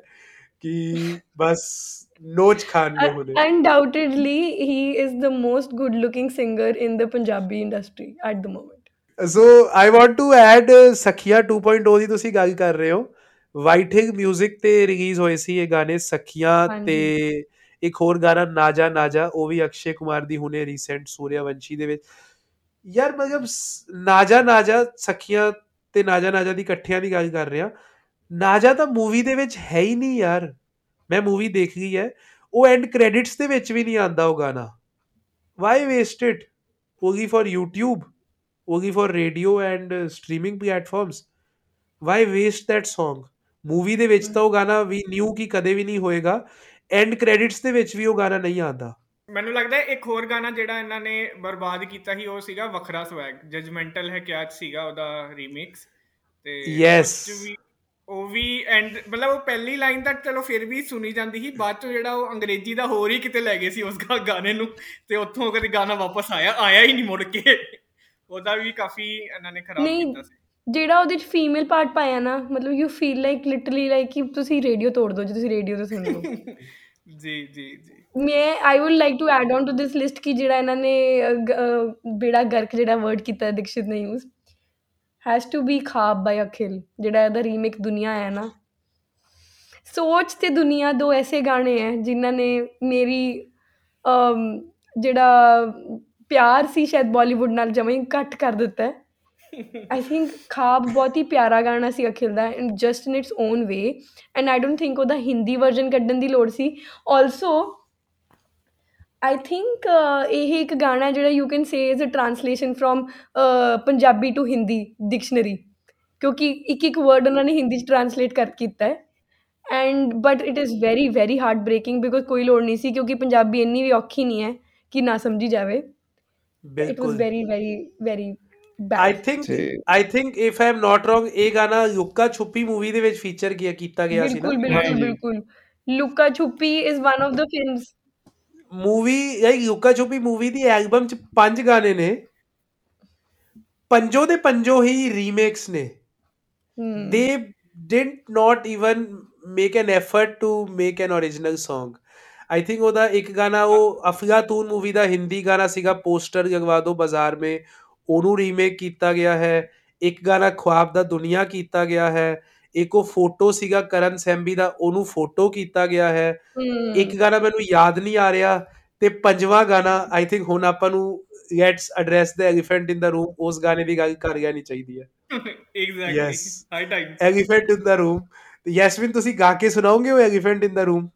ਕਿ ਬਸ ਨੋਚ ਖਾਣਗੇ Un- ਹੁਣੇ undoubtedly he is the most good looking singer in the punjabi industry at the moment. So I want to add Sakhiyaan 2.0 ਦੀ ਤੁਸੀਂ ਗੱਲ ਕਰ ਰਹੇ ਹੋ। ਵਾਈਟ ਹਿਲ 뮤직 ਤੇ ਰਿਲੀਜ਼ ਹੋਏ ਸੀ ਇਹ ਗਾਣੇ ਸਖੀਆਂ। ਤੇ ਇੱਕ ਹੋਰ ਗਾਣਾ ਨਾਜਾ ਨਾਜਾ ਉਹ ਵੀ ਅਕਸ਼ੇ ਕੁਮਾਰ ਦੀ ਹੁਣੇ ਰੀਸੈਂਟ ਸੂਰਿਆਵੰਸ਼ੀ ਦੇ ਵਿੱਚ। ਯਾਰ ਮਤਲਬ ਨਾਜਾ ਨਾਜਾ ਸਖੀਆਂ ਤੇ ਨਾਜਾ ਨਾਜਾ ਦੀ ਇਕੱਠਿਆਂ ਦੀ ਗੱਲ ਕਰ ਰਿਹਾ। ਨਾਜਾ ਤਾਂ ਮੂਵੀ ਦੇ ਵਿੱਚ ਹੈ ਹੀ ਨਹੀਂ ਯਾਰ। ਮੈਂ ਮੂਵੀ ਦੇਖ ਲਈ ਹੈ। ਉਹ ਐਂਡ ਕ੍ਰੈਡਿਟਸ ਦੇ ਵਿੱਚ ਵੀ ਨਹੀਂ ਆਂਦਾ ਉਹ ਗਾਣਾ। Why waste it only for YouTube only for radio and uh, streaming platforms. Why waste that song? Movie ਦੇ ਵਿੱਚ ਤਾਂ ਉਹ ਗਾਣਾ ਵੀ ਨਿਊ ਕੀ ਕਦੇ ਵੀ ਨਹੀਂ ਹੋਏਗਾ ਐਂਡ ਕ੍ਰੈਡਿਟਸ ਦੇ ਵਿੱਚ ਵੀ ਉਹ ਗਾਣਾ ਨਹੀਂ ਆਉਂਦਾ ਮੈਨੂੰ ਲੱਗਦਾ ਇੱਕ ਹੋਰ ਗਾਣਾ ਜਿਹੜਾ ਇਹਨਾਂ ਨੇ ਬਰਬਾਦ ਕੀਤਾ ਸੀ ਉਹ ਸੀਗਾ ਵੱਖਰਾ ਸਵੈਗ ਜਜਮੈਂਟਲ ਹੈ ਕਿਆ ਸੀਗਾ ਉਹਦਾ ਰੀਮਿਕਸ ਤੇ ਵੀ ਉਹ ਵੀ ਐਂਡ ਮਤਲਬ ਉਹ ਪਹਿਲੀ ਲਾਈਨ ਤਾਂ ਚਲੋ ਫਿਰ ਵੀ ਸੁਣੀ ਜਾਂਦੀ ਸੀ ਬਾਅਦ ਚ ਜਿਹੜਾ ਉਹ ਅੰਗਰੇਜ਼ੀ ਦਾ ਹੋਰ ਹੀ ਕਿਤੇ ਲੈ ਗਏ ਸੀ ਉਸ ਗਾਣੇ ਨੂੰ ਤੇ ਉੱਥੋਂ ਕਦੇ ਗਾਣਾ ਵਾਪਸ ਆਇਆ ਆਇਆ ਹੀ ਨਹੀਂ ਮੁੜ ਕੇ ਉਹਦਾ ਵੀ ਕਾਫੀ ਇਹਨਾਂ ਨੇ ਖਰਾਬ। ਕੀਤਾ ਸੀ। ਜਿਹੜਾ ਉਹਦੇ ਚ ਫੀਮੇਲ ਪਾਰਟ ਪਾਇਆ ਨਾ ਮਤਲਬ you feel like literally like ਕਿ ਤੁਸੀਂ ਰੇਡੀਓ ਤੋੜ ਦਿਓ ਜੇ ਤੁਸੀਂ ਰੇਡੀਓ ਤੋਂ ਸੁਣ ਲਓ। ਜੀ ਜੀ ਜੀ। ਮੈਂ I would like to add on to this list ਕਿ ਜਿਹੜਾ ਇਹਨਾਂ ਨੇ ਬੇੜਾ ਗਰਕ ਜਿਹੜਾ ਵਰਡ ਕੀਤਾ ਦਿਕਸ਼ਿਤ ਨੇ use has to be Khaab by Akhil ਜਿਹੜਾ ਇਹਦਾ ਰੀਮੇਕ ਦੁਨੀਆ ਹੈ ਨਾ। ਸੋਚ ਤੇ ਦੁਨੀਆ ਦੋ ਐਸੇ ਗਾਣੇ ਹੈ ਜਿਨ੍ਹਾਂ ਨੇ ਮੇਰੀ ਜਿਹੜਾ ਪਿਆਰ ਸੀ ਸ਼ਾਇਦ ਬਾਲੀਵੁੱਡ ਨਾਲ, ਜਮਾਂ ਹੀ ਘੱਟ ਕਰ ਦਿੱਤਾ ਹੈ। ਆਈ ਥਿੰਕ ਖਾਬ ਬਹੁਤ ਹੀ ਪਿਆਰਾ ਗਾਣਾ ਸੀ ਅਖਿਲ ਦਾ and just in its own way and I don't think ਉਹਦਾ ਹਿੰਦੀ ਵਰਜ਼ਨ ਕੱਢਣ ਦੀ ਲੋੜ ਸੀ। ਆਲਸੋ ਆਈ ਥਿੰਕ ਇਹ ਇੱਕ ਗਾਣਾ ਹੈ ਜਿਹੜਾ you can say is a translation from Punjabi to Hindi dictionary ਕਿਉਂਕਿ ਇੱਕ ਇੱਕ ਵਰਡ ਉਹਨਾਂ ਨੇ ਹਿੰਦੀ ਚ ਟ੍ਰਾਂਸਲੇਟ ਕਰ ਕੀਤਾ ਹੈ। And but it is very very heart breaking because ਕੋਈ ਲੋੜ ਨਹੀਂ ਸੀ, ਕਿਉਂਕਿ ਪੰਜਾਬੀ ਇੰਨੀ ਵੀ ਔਖੀ ਨਹੀਂ ਹੈ ਕਿ ਨਾ ਸਮਝੀ ਜਾਵੇ। ਵਾਸ ਬਿਲਕੁਲ very very very I think I think if I am not wrong ਇਹ ਗਾਣਾ ਲੁੱਕਾ ਛੁਪੀ ਮੂਵੀ ਦੇ ਵਿੱਚ ਫੀਚਰ ਕੀਤਾ ਗਿਆ ਸੀ ਨਾ ਬਿਲਕੁਲ ਬਿਲਕੁਲ Luka Chuppi is one of the films movie like Luka Chuppi movie the album ਚ ਪੰਜ ਗਾਣੇ ਨੇ ਪੰਜੋ ਦੇ ਪੰਜੋ ਹੀ ਰੀਮੇਕਸ ਨੇ they did not even make an effort to make an original song I think ਉਹਦਾ ਇੱਕ ਗਾਣਾ ਉਹ ਅਫਲਾਤੂਨ ਮੂਵੀ ਦਾ ਹਿੰਦੀ ਗਾਣਾ ਸੀਗਾ ਪੋਸਟਰ ਜਗਵਾ ਦੋ ਬਾਜ਼ਾਰ ਮੇ। ਉਹਨੂੰ ਰੀਮੇਕ ਕੀਤਾ ਗਿਆ ਹੈ। ਇੱਕ ਗਾਣਾ ਖੁਆਬ ਦਾ ਦੁਨੀਆ ਕੀਤਾ ਗਿਆ ਹੈ। ਇੱਕ ਉਹ ਫੋਟੋ ਸੀਗਾ ਕਰਨ ਸੈਂਬੀ ਦਾ ਉਹਨੂੰ ਫੋਟੋ ਕੀਤਾ ਗਿਆ ਹੈ। ਇੱਕ ਗਾਣਾ ਮੈਨੂੰ ਯਾਦ ਨਹੀਂ ਆ ਰਿਹਾ ਤੇ ਪੰਜਵਾਂ ਗਾਣਾ ਆਈ ਥਿੰਕ ਹੁਣ ਆਪਾਂ ਨੂੰ let's address the elephant in the room ਉਸ ਗਾਣੇ ਦੀ ਗੱਲ ਕਰ ਨਹੀਂ ਚਾਹੀਦੀ ਹੈ। Exactly high time elephant in the room Yasmin ਤੁਸੀਂ ਗਾ ਕੇ ਸੁਣਾਓਗੇ ਉਹ ਐਲੀਫੈਂਟ ਇਨ ਦਾ ਰੂਮ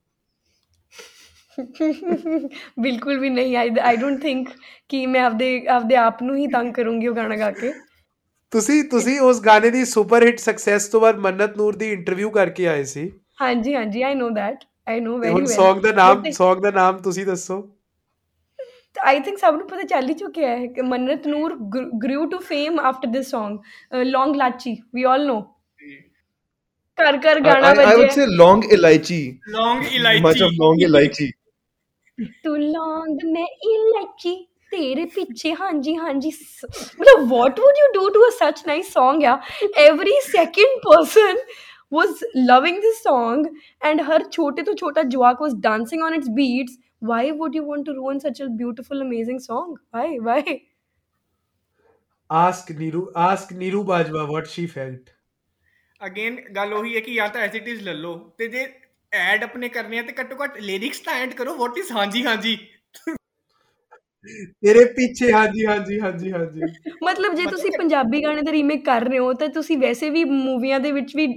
ਬਿਲਕੁਲ ਵੀ ਨਹੀਂ ਆਈ ਆਈ ਡੋਨਟ ਥਿੰਕ ਕਿ ਮੈਂ ਆਪਦੇ ਆਪਦੇ ਆਪ ਨੂੰ ਹੀ ਤੰਗ ਕਰੂੰਗੀ ਉਹ ਗਾਣਾ ਗਾ ਕੇ ਤੁਸੀਂ ਤੁਸੀਂ ਉਸ ਗਾਣੇ ਦੀ ਸੁਪਰ ਹਿੱਟ ਸਕਸੈਸ ਤੋਂ ਬਾਅਦ ਮੰਨਤ ਨੂਰ ਦੀ ਇੰਟਰਵਿਊ ਕਰਕੇ ਆਏ ਸੀ ਹਾਂਜੀ ਹਾਂਜੀ ਆਈ نو that ਆਈ نو ਤੇ ਵੈਰੀ ਹੁਣ ਵੈਲ Song ਦਾ ਨਾਮ Song ਦਾ ਨਾਮ ਤੁਸੀਂ ਦੱਸੋ ਆਈ ਥਿੰਕ ਸਭ ਨੂੰ ਪਤਾ ਚੱਲ ਹੀ ਚੁੱਕਿਆ ਹੈ ਕਿ Mannat Noor grew to fame after this Song Laung Laachi we all know ਕਰ ਕਰ ਗਾਣਾ I, I would ਵੱਜਿਆ say long elaichi. ਲੌਂਗ ਇਲਾਇਚੀ Much of long elaichi. ਤੂੰ ਲੌਂਗ ਮੈਂ ਇਲਾਇਚੀ ਤੇਰੇ ਪਿੱਛੇ ਹਾਂਜੀ ਹਾਂਜੀ ਮਤਲਬ what would you do to a such nice Song yeah every second person was loving this song and her chote to chota jawak was dancing on its beats why would you want to ruin such a beautiful amazing song why why ask neeru ask neeru bajwa what she felt again ਗੱਲ ਉਹੀ ਹੈ ਕਿ ਜਾਂ ਤਾਂ as it is ਲੈ ਲਓ ਤੇ ਜੇ ਐਡ ਆਪਣੇ ਕਰਨੇ ਆ ਤੇ ਘੱਟੋ ਘੱਟ ਲਿਰਿਕਸ ਤਾਂ ਐਡ ਕਰੋ ਵਾਟ ਇਜ਼ ਹਾਂਜੀ ਹਾਂਜੀ। ਤੇਰੇ ਪਿੱਛੇ ਹਾਂਜੀ ਹਾਂਜੀ ਹਾਂਜੀ ਹਾਂਜੀ। ਮਤਲਬ ਜੇ ਤੁਸੀਂ ਪੰਜਾਬੀ ਗਾਣੇ ਦਾ ਰੀਮੇਕ ਕਰ ਰਹੇ ਹੋ ਤਾਂ ਤੁਸੀਂ ਵੈਸੇ ਵੀ ਮੂਵੀਆਂ ਦੇ ਵਿੱਚ ਵੀ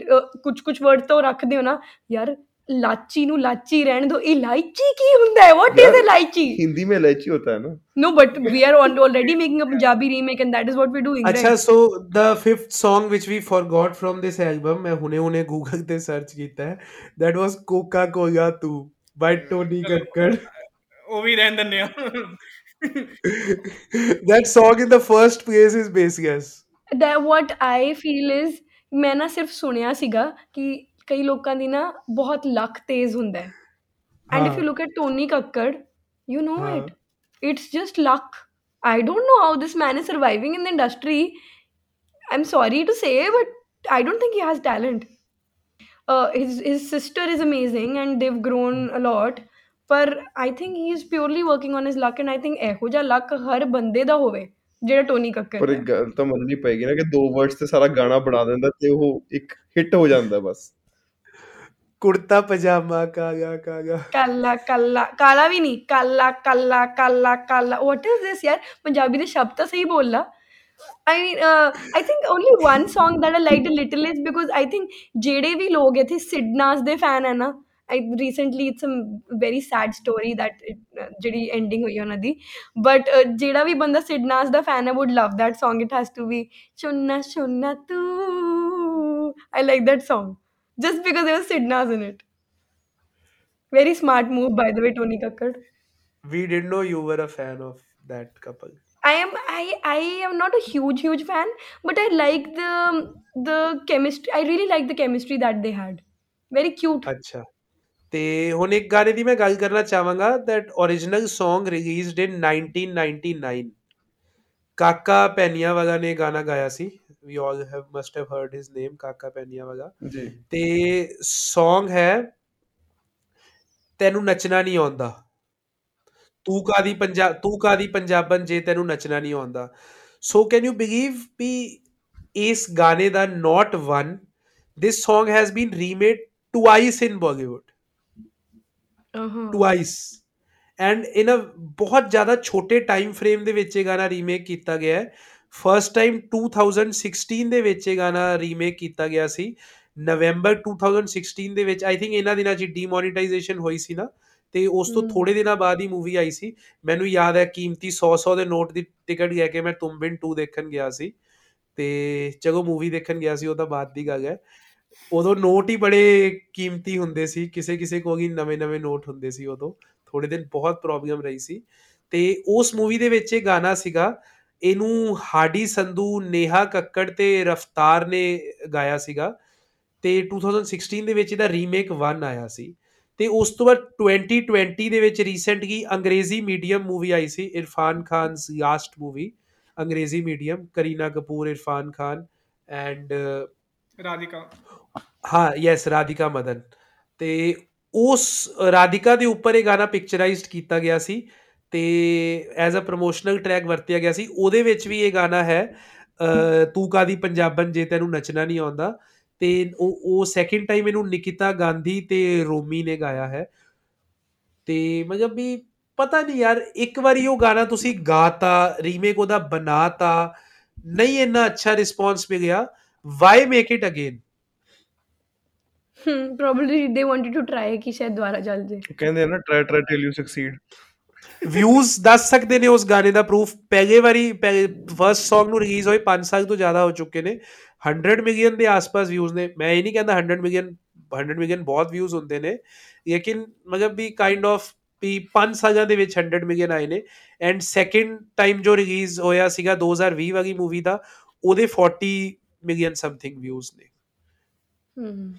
ਕੁਝ ਕੁਝ ਵਰਡ ਤਾਂ ਰੱਖਦੇ ਹੋ ਨਾ। ਯਾਰ ਲਾਚੀ ਨੂੰ ਲਾਚੀ ਰਹਿਣ ਦਿਓ ਇਲਾਇਚੀ ਕੀ ਹੁੰਦਾ ਹੈ ਵਾਟ ਇਜ਼ यार, ਇਲਾਇਚੀ हिंदी में elaichi होता है ना No, but we are on, already making a Punjabi remake, and that is what we're doing. ਅੱਛਾ right? So the fifth song which we forgot from this album ਮੈਂ ਹੁਣੇ ਹੁਣੇ ਗੂਗਲ ਤੇ ਸਰਚ ਕੀਤਾ ਹੈ that was coca cola 2 by Tony Kakkar ਉਹ ਵੀ ਰਹਿਣ ਦਿੰਦੇ ਆ that song in the first place is baseless That what I feel is ਮੈਂ ਨਾ ਸਿਰਫ ਸੁਣਿਆ ਸੀਗਾ ਕਿ ਕਈ ਲੋਕਾਂ ਦੀ ਨਾ ਬਹੁਤ ਲੱਕ ਤੇਜ਼ ਹੁੰਦਾ ਹੈ। And if. You look at Tony Kakkar you ਹਾਂ। It it's just luck I don't know how this man is surviving in the industry I am sorry to say but I don't think he has talent his his sister is amazing and they've grown a lot ਪਰ I think he is purely working on his luck and I think ਇਹੋ ਜਿਹਾ ਲੱਕ ਹਰ ਬੰਦੇ ਦਾ ਹੋਵੇ ਜਿਹੜਾ Tony ਕੱਕਰ ਪਰ ਇੱਕ ਗੱਲ ਤਾਂ ਮੰਨਣੀ ਪਏਗੀ ਨਾ ਕਿ ਦੋ ਵਰਡਸ ਤੇ ਸਾਰਾ ਗਾਣਾ ਬਣਾ ਦਿੰਦਾ ਤੇ ਉਹ ਇੱਕ ਹਿੱਟ ਹੋ ਜਾਂਦਾ ਬਸ। ਕੁੜਤਾ ਪਜਾਮਾ ਕਾਗਾ ਕਾਗਾ ਕਾਲਾ ਕਾਲਾ। ਕਾਲਾ ਵੀ ਨਹੀਂ, ਕਾਲਾ ਕਾਲਾ ਕਾਲਾ ਕਾਲਾ। ਵਾਟ ਇਜ਼ ਦਿਸ ਯਾਰ? ਪੰਜਾਬੀ ਦੇ ਸ਼ਬਦ ਤਾਂ ਸਹੀ ਬੋਲ ਲਾ। I mean I think only one Song that I liked a little is because I think ਜਿਹੜੇ ਵੀ ਲੋਕ ਇੱਥੇ ਸਿਡਨਾਸ ਦੇ ਫੈਨ ਹੈ ਨਾ I recently it's a very sad story that ਜਿਹੜੀ ਐਂਡਿੰਗ ਹੋਈ ਉਹਨਾਂ ਦੀ। ਬਟ ਜਿਹੜਾ ਵੀ ਬੰਦਾ ਸਿਡਨਾਸ ਦਾ ਫੈਨ ਹੈ, would love that song. It has to be ਚੁੰਨਾ ਚੁੰਨਾ ਤੂੰ। I like that song just because there were Sidnas in it. Very smart move, by the way, Tony Kakkad. We didn't know you were a fan of that couple. I am I I am not a huge huge fan, but I like the the chemistry. I really like the chemistry that they had. Very cute. अच्छा ते हुन एक गाने दी मैं गल करना चाहांगा that original song released in 1999 काका पैनिया वाला ने गाना गाया सी we all have must have heard his name ਕਾਕਾ ਪੈਨੀਆ ਵਾਲਾ ਜੀ ਤੇ Song ਹੈ ਤੈਨੂੰ ਨੱਚਣਾ ਨਹੀਂ ਆਉਂਦਾ ਤੂੰ ਕਾਦੀ ਪੰਜਾਬ ਤੂੰ ਕਾਦੀ ਪੰਜਾਬਨ ਜੇ ਤੈਨੂੰ ਨੱਚਣਾ ਨਹੀਂ ਆਉਂਦਾ so can you believe we ਇਸ ਗਾਣੇ ਦਾ not one this song has been remade twice in Bollywood. Uh-huh. twice. And in a ਬਹੁਤ ਜ਼ਿਆਦਾ ਛੋਟੇ ਟਾਈਮ ਫਰੇਮ ਦੇ ਵਿੱਚ ਇਹ ਗਾਣਾ ਰੀਮੇਕ ਕੀਤਾ ਗਿਆ ਹੈ ਫਰਸਟ ਟਾਈਮ 2016 ਦੇ ਵਿੱਚ ਇਹ ਗਾਣਾ ਰੀਮੇਕ ਕੀਤਾ ਗਿਆ ਸੀ। ਨਵੰਬਰ 2016 ਦੇ ਵਿੱਚ ਆਈ ਥਿੰਕ ਇਹਨਾਂ ਦਿਨਾਂ 'ਚ ਡੀਮੋਨੇਟਾਈਜੇਸ਼ਨ ਹੋਈ ਸੀ ਨਾ ਤੇ ਉਸ ਤੋਂ। ਥੋੜੇ ਦਿਨਾਂ ਬਾਅਦ ਹੀ ਮੂਵੀ ਆਈ ਸੀ। ਮੈਨੂੰ ਯਾਦ ਹੈ ਕੀਮਤੀ 100 100 ਦੇ ਨੋਟ ਦੀ ਟਿਕਟ ਲੈ ਕੇ ਮੈਂ ਤੁਮ ਬਿਨ 2 ਦੇਖਣ ਗਿਆ ਸੀ। ਤੇ ਜਦੋਂ ਮੂਵੀ ਦੇਖਣ ਗਿਆ ਸੀ ਉਹ ਤਾਂ ਬਾਅਦ ਦੀ ਗੱਲ ਹੈ। ਉਦੋਂ ਨੋਟ ਹੀ ਬੜੇ ਕੀਮਤੀ ਹੁੰਦੇ ਸੀ ਕਿਸੇ ਕਿਸੇ ਕੋਲ ਹੀ ਨਵੇਂ ਨਵੇਂ ਨੋਟ ਹੁੰਦੇ ਸੀ ਉਦੋਂ। ਥੋੜੇ ਦਿਨ ਬਹੁਤ ਪ੍ਰੋਬਲਮ ਰਹੀ ਸੀ। ਤੇ ਉਸ ਮੂਵੀ ਦੇ ਵਿੱਚ ਇਹ ਗਾਣਾ ਸੀਗਾ ਇਹਨੂੰ ਹਾਡੀ ਸੰਧੂ ਨੇਹਾ ਕੱਕੜ ਤੇ ਰਫਤਾਰ ਨੇ ਗਾਇਆ ਸੀਗਾ ਤੇ 2016 ਦੇ ਵਿੱਚ ਇਹਦਾ ਰੀਮੇਕ 1 ਆਇਆ ਸੀ ਤੇ ਉਸ ਤੋਂ ਬਾਅਦ 2020 ਦੇ ਵਿੱਚ ਰੀਸੈਂਟਲੀ ਅੰਗਰੇਜ਼ੀ ਮੀਡੀਅਮ ਮੂਵੀ ਆਈ ਸੀ Irrfan Khan's last movie Angrezi medium Kareena Kapoor Irrfan Khan and Radhika. ਹਾਂ ਯੈਸ ਰਾਧਿਕਾ ਮਦਨ ਤੇ ਉਸ ਰਾਧਿਕਾ ਦੇ ਉੱਪਰ ਇਹ ਗਾਣਾ ਪਿਕਚਰਾਈਜ਼ਡ ਕੀਤਾ ਗਿਆ ਸੀ ਤੇ ਐਜ਼ ਅ ਪ੍ਰੋਮੋਸ਼ਨਲ ਟਰੈਕ ਵਰਤਿਆ ਗਿਆ ਸੀ ਉਹਦੇ ਵਿੱਚ ਵੀ ਇਹ ਗਾਣਾ ਹੈ ਤੂੰ ਕਾਦੀ ਪੰਜਾਬਨ ਜੇ ਤੈਨੂੰ ਨੱਚਣਾ ਨਹੀਂ ਆਉਂਦਾ। ਤੇ ਉਹ ਉਹ ਸੈਕਿੰਡ ਟਾਈਮ ਇਹਨੂੰ ਨਿਕਿਤਾ ਗਾਂਧੀ ਤੇ ਰੋਮੀ ਨੇ ਗਾਇਆ ਹੈ। ਤੇ ਮਤਲਬ ਵੀ ਪਤਾ ਨਹੀਂ ਯਾਰ ਇੱਕ ਵਾਰੀ ਉਹ ਗਾਣਾ ਤੁਸੀਂ ਗਾਤਾ ਰੀਮੇਕ ਉਹਦਾ ਬਣਾਤਾ ਨਹੀਂ ਇੰਨਾ ਅੱਛਾ ਰਿਸਪੌਂਸ ਮਿਲਿਆ why make it again hmm probably they wanted to try ਕਿ ਸ਼ਾਇਦ ਦੁਬਾਰਾ ਚੱਲ ਜੇ। ਕਹਿੰਦੇ ਆ ਨਾ try try till you succeed views ਦੱਸ ਸਕਦੇ ਨੇ ਉਸ ਗਾਣੇ ਦਾ ਪ੍ਰੂਫ ਪਹਿਲੇ ਵਾਰੀ ਫਰਸਟ Song ਨੂੰ ਰਿਲੀਜ਼ ਹੋਏ 5 ਸਾਲ ਤੋਂ ਜ਼ਿਆਦਾ ਹੋ ਚੁੱਕੇ ਨੇ। 100 ਮਿਲੀਅਨ ਦੇ ਆਸ-ਪਾਸ ਵਿਊਜ਼ ਨੇ। ਮੈਂ ਇਹ ਨਹੀਂ ਕਹਿੰਦਾ 100 ਮਿਲੀਅਨ 100 ਮਿਲੀਅਨ ਬਹੁਤ ਵਿਊਜ਼ ਹੁੰਦੇ ਨੇ। ਲੇਕਿਨ ਮਤਲਬ ਵੀ ਕਾਈਂਡ ਆਫ ਵੀ 5 ਸਾਲਾਂ ਦੇ ਵਿੱਚ 100 ਮਿਲੀਅਨ ਆਏ ਨੇ। ਐਂਡ ਸੈਕਿੰਡ ਟਾਈਮ ਜੋ ਰਿਲੀਜ਼ ਹੋਇਆ ਸੀਗਾ 2020 ਵਾਲੀ ਮੂਵੀ ਦਾ, ਉਹਦੇ 40 ਮਿਲੀਅਨ ਸਮਥਿੰਗ ਵਿਊਜ਼ ਨੇ। ਹਮ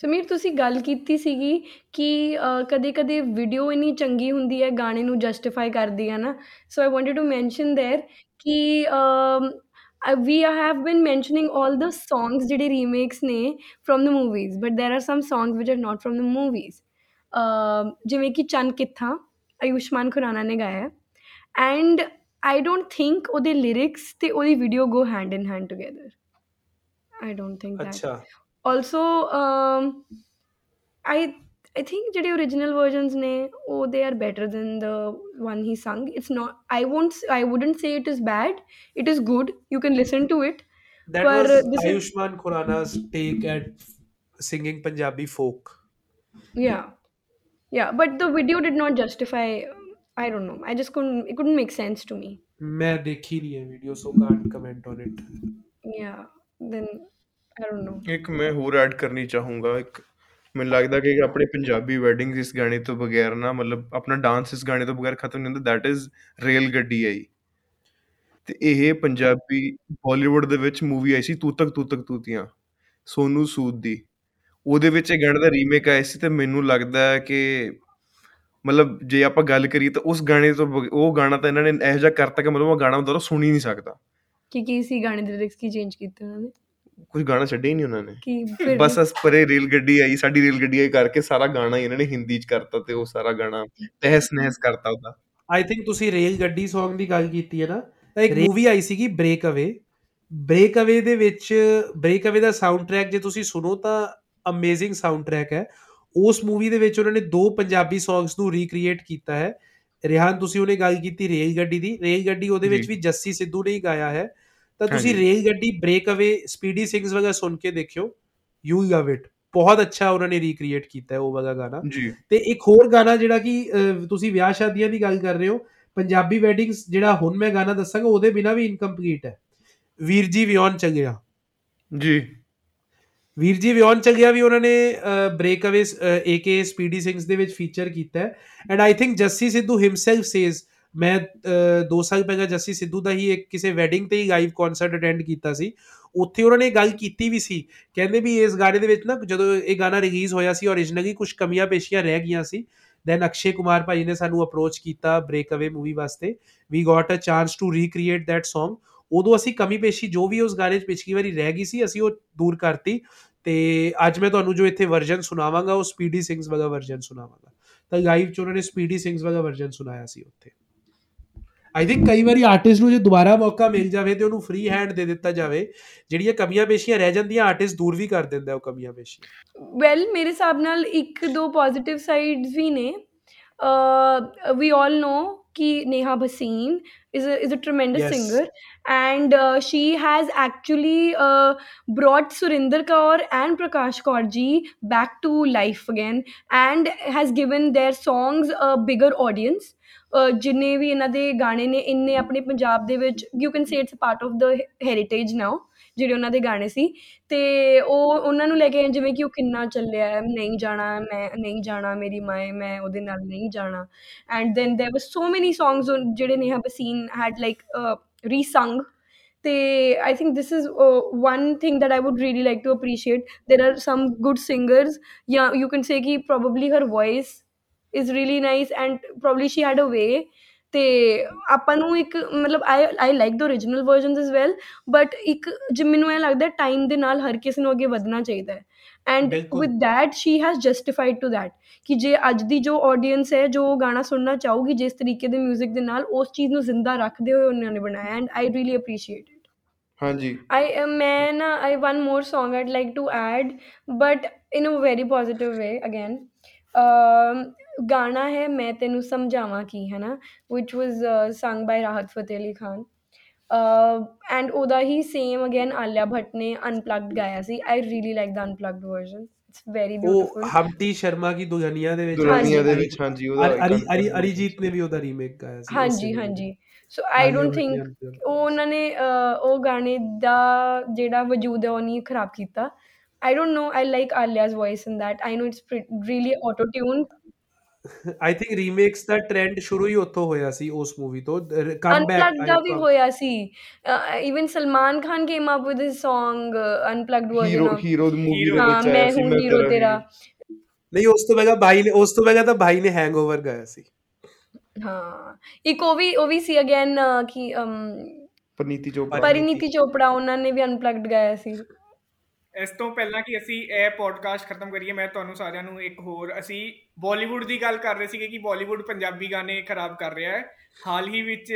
ਸਮੀਰ ਤੁਸੀਂ ਗੱਲ ਕੀਤੀ ਸੀਗੀ ਕਿ ਕਦੇ-ਕਦੇ ਵੀਡੀਓ ਇੰਨੀ ਚੰਗੀ ਹੁੰਦੀ ਹੈ ਗਾਣੇ ਨੂੰ ਜਸਟੀਫਾਈ ਕਰਦੀ ਹੈ ਨਾ so I wanted to mention there ਕਿ we have been mentioning 올 the songs ਜਿਹੜੇ ਰੀਮੇਕਸ ਨੇ from the movies but there are some songs which are not from the movies ਜਿਵੇਂ ਕਿ ਚੰਨ ਕਿੱਥਾ ਆਯੁਸ਼ਮਾਨ ਖੁਰਾਨਾ ਨੇ ਗਾਇਆ ਐਂਡ ਆਈ ਡੋਂਟ ਥਿੰਕ ਉਹਦੇ lyrics ਤੇ ਉਹਦੀ video go hand in hand together I don't think that ਅੱਛਾ also um, i i think the original versions ne oh they are better than the one he sung. It's not i won't i wouldn't say it is bad. It is good. You can listen to it. That was this is Ayushman take at singing Punjabi folk. yeah. Yeah but the video did not justify i don't know. I just couldn't it couldn't make sense to me. मैं देखी नहीं है video so can't comment on it yeah then i don't know. ਇੱਕ ਮੈਂ ਹੋਰ add ਕਰਨੀ ਚਾਹੂੰਗਾ ਇੱਕ ਮੈਨੂੰ ਲੱਗਦਾ ਕਿ ਆਪਣੇ ਪੰਜਾਬੀ ਵੈਡਿੰਗਸ ਇਸ ਗਾਣੇ ਤੋਂ ਬਗੈਰ ਨਾ ਮਤਲਬ ਆਪਣਾ ਡਾਂਸ ਇਸ ਗਾਣੇ ਤੋਂ ਬਗੈਰ ਖਤਮ ਨਹੀਂ ਹੁੰਦਾ ਦੈਟ ਇਜ਼ ਰੇਲ ਗੱਡੀ ਆਈ। ਤੇ ਇਹ ਪੰਜਾਬੀ ਬਾਲੀਵੁੱਡ ਦੇ ਵਿੱਚ ਮੂਵੀ ਆਈ ਸੀ ਤੂ ਤੱਕ ਤੂ ਤੱਕ ਤੂਤੀਆਂ ਸੋਨੂ ਸੂਦ ਦੀ। ਉਹਦੇ ਵਿੱਚ ਇਹ ਗਾਣੇ ਦਾ ਰੀਮੇਕ ਆਇਆ ਸੀ ਤੇ ਮੈਨੂੰ ਲੱਗਦਾ ਹੈ ਕਿ ਮਤਲਬ ਜੇ ਆਪਾਂ ਗੱਲ ਕਰੀਏ ਤਾਂ ਉਸ ਗਾਣੇ ਤੋਂ ਉਹ ਗਾਣਾ ਤਾਂ ਇਹਨਾਂ ਨੇ ਇਹੋ ਜਿਹਾ ਕਰਤਾ ਕਿ ਮਤਲਬ ਉਹ ਗਾਣਾ ਦੁਬਾਰਾ ਸੁਣ ਨਹੀਂ ਸਕਦਾ। ਕਿ ਕੀ ਸੀ ਗਾਣੇ ਦੇ ਲਿਰਿਕਸ ਕੀ ਚੇਂਜ ਕੀਤੇ ਉਹਨਾਂ ਨੇ? ਕੁਝ ਗਾਣਾ ਛੱਡਿਆ ਹੀ ਨਹੀਂ ਉਹਨਾਂ ਨੇ। ਬਸ ਅਸ ਪਰੇ ਰੇਲ ਗੱਡੀ ਆਈ ਸਾਡੀ ਰੇਲ ਗੱਡੀ ਆਈ ਕਰਕੇ ਸਾਰਾ ਗਾਣਾ ਹੀ ਇਹਨਾਂ ਨੇ ਹਿੰਦੀ ਚ ਕਰਤਾ ਤੇ ਉਹ ਸਾਰਾ ਗਾਣਾ ਤਹਿਸ ਨਹਿਸ ਕਰਤਾ ਉਹਦਾ। ਆਈ ਥਿੰਕ ਤੁਸੀਂ ਰੇਲ ਗੱਡੀ Song ਦੀ ਗੱਲ ਕੀਤੀ ਹੈ ਨਾ ਤਾਂ ਇੱਕ ਮੂਵੀ ਆਈ ਸੀਗੀ ਬ੍ਰੇਕ ਅਵੇ ਬ੍ਰੇਕ ਅਵੇ ਦੇ ਵਿੱਚ ਬ੍ਰੇਕ ਅਵੇ ਦਾ ਸਾਊਂਡ ਟਰੈਕ ਜੇ ਤੁਸੀਂ ਸੁਣੋ ਤਾਂ ਅਮੇਜ਼ਿੰਗ ਸਾਊਂਡ ਟਰੈਕ ਹੈ। ਉਸ ਮੂਵੀ ਦੇ ਵਿੱਚ ਉਹਨਾਂ ਨੇ ਦੋ ਪੰਜਾਬੀ ਸੌਂਗਸ ਨੂੰ ਰੀਕ੍ਰੀਏਟ ਕੀਤਾ ਹੈ। ਰਿਹਾਨ ਤੁਸੀਂ ਉਹਨੇ ਗੱਲ ਕੀਤੀ ਰੇਲ ਗੱਡੀ ਦੀ। ਰੇਲ ਗੱਡੀ ਉਹਦੇ ਵਿੱਚ। ਵੀ ਜੱਸੀ ਸਿੱਧੂ ਨੇ ਹੀ ਗਾਇਆ ਹੈ। ਤਾਂ ਤੁਸੀਂ। ਰੇਲ ਗੱਡੀ ਬ੍ਰੇਕ ਅਵੇ ਸਪੀਡੀ ਸਿੰਗਸ ਵਗੈਰਾ ਸੁਣ ਕੇ ਦੇਖਿਓ। ਯੂ ਲਵ ਇਟ ਬਹੁਤ ਅੱਛਾ ਉਹਨਾਂ ਨੇ ਰੀਕ੍ਰੀਏਟ ਕੀਤਾ ਹੈ ਉਹ ਵਾਲਾ ਗਾਣਾ। ਤੇ ਇੱਕ ਹੋਰ ਗਾਣਾ ਜਿਹੜਾ ਕਿ ਤੁਸੀਂ ਵਿਆਹ ਸ਼ਾਦੀਆਂ ਦੀ ਗੱਲ ਕਰ ਰਹੇ ਹੋ ਪੰਜਾਬੀ ਵੈਡਿੰਗਸ ਜਿਹੜਾ ਹੁਣ ਮੈਂ ਗਾਣਾ ਦੱਸਾਂਗਾ ਉਹਦੇ ਬਿਨਾ ਵੀ ਇਨਕੰਪਲੀਟ ਹੈ। ਵੀਰ ਜੀ ਵਿਆਨ ਚੱਲਿਆ ਜੀ। ਵੀਰ ਜੀ ਵਿਆਨ ਚੱਲਿਆ ਵੀ ਉਹਨਾਂ ਨੇ ਬ੍ਰੇਕ ਅਵੇ ਏਕੇ ਸਪੀਡੀ ਸਿੰਗਸ ਦੇ ਵਿੱਚ ਫੀਚਰ ਕੀਤਾ and I think Jassi Sidhu himself says ਮੈਂ 2 ਸਾਲ ਪਹਿਲਾਂ ਜੱਸੀ ਸਿੱਧੂ ਦਾ ਹੀ ਇੱਕ ਕਿਸੇ ਵੈਡਿੰਗ ਤੇ ਹੀ ਲਾਈਵ ਕਨਸਰਟ ਅਟੈਂਡ ਕੀਤਾ ਸੀ। ਉੱਥੇ ਉਹਨਾਂ ਨੇ ਗੱਲ ਕੀਤੀ ਵੀ ਸੀ, ਕਹਿੰਦੇ ਵੀ ਇਸ ਗਾਣੇ ਦੇ ਵਿੱਚ ਨਾ ਜਦੋਂ ਇਹ ਗਾਣਾ ਰਿਲੀਜ਼ ਹੋਇਆ ਸੀ ਓਰੀਜਨਲੀ ਕੁਝ ਕਮੀਆਂ ਪੇਸ਼ੀਆਂ ਰਹਿ ਗਈਆਂ ਸੀ। ਦੈਨ ਅਕਸ਼ੇ ਕੁਮਾਰ ਭਾਈ ਨੇ ਸਾਨੂੰ ਅਪਰੋਚ ਕੀਤਾ ਬ੍ਰੇਕ ਅਵੇ ਮੂਵੀ ਵਾਸਤੇ। We got a chance to recreate that Song ਉਦੋਂ ਅਸੀਂ ਕਮੀ ਪੇਸ਼ੀ ਜੋ ਵੀ ਉਸ ਗਾਣੇ 'ਚ ਪਿਛਲੀ ਵਾਰੀ ਰਹਿ ਗਈ ਸੀ, ਅਸੀਂ ਉਹ ਦੂਰ ਕਰਤੀ। ਤੇ ਅੱਜ ਮੈਂ ਤੁਹਾਨੂੰ ਜੋ ਇੱਥੇ ਵਰਜਨ ਸੁਣਾਵਾਂਗਾ, ਉਹ ਸਪੀਡੀ ਸਿੰਗਸ ਵਾਲਾ ਵਰਜਨ ਸੁਣਾਵਾਂਗਾ। ਤਾਂ ਲਾਈਵ 'ਚ ਉਹਨਾਂ ਨੇ ਸਪੀਡੀ ਸਿੰਗਸ ਵਾਲਾ ਵਰਜਨ ਸੁਣਾਇਆ ਸੀ ਉੱਥੇ। ਆਈ ਥਿੰਕ ਕਈ ਵਾਰੀ ਆਰਟਿਸਟ ਨੂੰ ਜੇ ਦੁਬਾਰਾ ਮੌਕਾ ਮਿਲ ਜਾਵੇ ਤੇ ਉਹਨੂੰ ਫ੍ਰੀ ਹੈਂਡ ਦੇ ਦਿੱਤਾ ਜਾਵੇ ਜਿਹੜੀਆਂ ਕਮੀਆਂ ਪੇਸ਼ੀਆਂ ਰਹਿ ਜਾਂਦੀਆਂ ਆਰਟਿਸਟ ਦੂਰ ਵੀ ਕਰ ਦਿੰਦਾ ਉਹ ਕਮੀਆਂ ਪੇਸ਼ੀਆਂ ਵੈਲ ਮੇਰੇ ਹਿਸਾਬ ਨਾਲ ਇੱਕ ਦੋ ਪੋਜ਼ਿਟਿਵ ਸਾਈਡਸ ਵੀ ਨੇ ਵੀ ਆਲ ਨੋ ਕਿ Neha Bhasin is a is a tremendous Yes. singer and uh, she has actually uh, brought Surinder Kaur and Prakash Kaur ji back to life again and has given their songs a bigger audience uh, ਜਿੰਨੇ ਵੀ ਇਹਨਾਂ ਦੇ ਗਾਣੇ ਨੇ ਇੰਨੇ ਆਪਣੇ ਪੰਜਾਬ ਦੇ ਵਿੱਚ you can say it's part of the heritage now ਜਿਹੜੇ ਉਹਨਾਂ ਦੇ ਗਾਣੇ ਸੀ ਤੇ ਉਹ ਉਹਨਾਂ ਨੂੰ ਲੈ ਕੇ ਜਿਵੇਂ ਕਿ ਉਹ ਕਿੰਨਾ ਚੱਲਿਆ ਹੈ, ਨਹੀਂ ਜਾਣਾ ਮੈਂ ਨਹੀਂ ਜਾਣਾ ਮੇਰੀ ਮਾਏ ਮੈਂ ਉਹਦੇ ਨਾਲ ਨਹੀਂ ਜਾਣਾ and then there was so many songs ਜਿਹੜੇ Neha Bhasin had like resung ਤੇ I think this is one thing that I would really like to appreciate there are some good singers yeah you can say ਕਿ probably her voice is really nice and probably she had a way ਤੇ ਆਪਾਂ ਨੂੰ ਇੱਕ ਮਤਲਬ I I like the origignal versions as well but ਇੱਕ ਜੇ ਮੈਨੂੰ ਇਹ ਲੱਗਦਾ ਟਾਈਮ ਦੇ ਨਾਲ ਹਰ ਕਿਸੇ ਨੂੰ ਅੱਗੇ ਵਧਣਾ ਚਾਹੀਦਾ ਹੈ and with that she has justified to that ਕਿ ਜੇ ਅੱਜ ਦੀ ਜੋ ਆਡੀਅנס ਹੈ ਜੋ ਗਾਣਾ ਸੁਣਨਾ ਚਾਹੂਗੀ ਜਿਸ ਤਰੀਕੇ ਦੇ 뮤직 ਦੇ ਨਾਲ ਉਸ ਚੀਜ਼ ਨੂੰ ਜ਼ਿੰਦਾ ਰੱਖਦੇ ਹੋਏ ਉਹਨਾਂ ਨੇ ਬਣਾਇਆ and I really appreciate it ਹਾਂਜੀ। ਆਈ ਮੈਂ ਨਾ I one more Song I'd like to add but in a very positive way again. Um, ਗਾਣਾ ਹੈ ਮੈਂ ਤੈਨੂੰ ਸਮਝਾਵਾਂ ਕੀ ਹੈ ਨਾ which was uh, sung by Rahat Fateh Ali Khan and ਉਹਦਾ ਹੀ ਸੇਮ ਅਗੇਨ ਆਲਿਆ ਭੱਟ ਨੇ ਅਨਪਲੱਗਡ ਗਾਇਆ ਸੀ। I really like the unplugged version it's very ਉਹ ਬਿਊਟੀਫੁਲ ਹਮਟੀ ਸ਼ਰਮਾ ਕੀ ਦੁਲਹਨੀਆ ਦੇ ਵਿੱਚ ਦੁਲਹਨੀਆ ਦੇ ਵਿੱਚ ਹਾਂਜੀ ਉਹਦਾ ਅਰੀ- ਅਰੀ ਅਰੀਜੀਤ ਨੇ ਵੀ ਉਹਦਾ ਰੀਮੇਕ ਗਾਇਆ ਸੀ। ਹਾਂਜੀ। ਹਾਂਜੀ। ਸੋ ਆਈ ਨੇ ਥਿੰਕ unplugged ਉਹ ਉਹਨਾਂ ਨੇ ਉਹ ਗਾਣੇ ਦਾ ਜਿਹੜਾ ਵਜੂਦ ਹੈ ਉਹ ਨਹੀਂ ਖਰਾਬ ਕੀਤਾ। I don't know I like Alia's voice in that I know it's really auto tune I think remakes the trend ਸ਼ੁਰੂ ਹੀ ਉੱਥੋਂ ਹੋਇਆ ਸੀ ਉਸ ਮੂਵੀ ਤੋਂ ਅਨਪਲੱਗਡ ਦਾ ਵੀ ਹੋਇਆ ਸੀ। Even Salman Khan came up with his Song unplugged version hero of hero the movie ਦੇ ਵਿੱਚ ਮੈਂ ਹੂੰ ਹੀਰੋ ਤੇਰਾ ਨਹੀਂ ਉਸ ਤੋਂ ਪਹਿਲਾਂ ਭਾਈ ਨੇ ਉਸ ਤੋਂ ਪਹਿਲਾਂ ਤਾਂ ਭਾਈ ਨੇ ਹੈਂਗਓਵਰ ਗਾਇਆ ਸੀ। ਹਾਂ ਇੱਕ ਉਹ ਵੀ ਉਹ ਵੀ ਸੀ ਅਗੇਨ ਕਿ ਪਰਨੀਤੀ ਚੋਪੜਾ। ਪਰਿਨੀਤੀ ਚੋਪੜਾ ਉਹਨਾਂ ਨੇ ਵੀ ਅਨਪਲੱਗਡ ਗਾਇਆ ਸੀ। ਇਸ ਤੋਂ ਪਹਿਲਾਂ ਕਿ ਅਸੀਂ ਇਹ ਪੋਡਕਾਸਟ ਖਤਮ ਕਰੀਏ ਮੈਂ ਤੁਹਾਨੂੰ ਸਾਰਿਆਂ ਨੂੰ ਇੱਕ ਹੋਰ ਅਸੀਂ ਬਾਲੀਵੁੱਡ ਦੀ ਗੱਲ ਕਰ ਰਹੇ ਸੀਗੇ ਕਿ ਬਾਲੀਵੁੱਡ ਪੰਜਾਬੀ ਗਾਣੇ ਖਰਾਬ ਕਰ ਰਿਹਾ ਹੈ। ਹਾਲ ਹੀ ਵਿੱਚ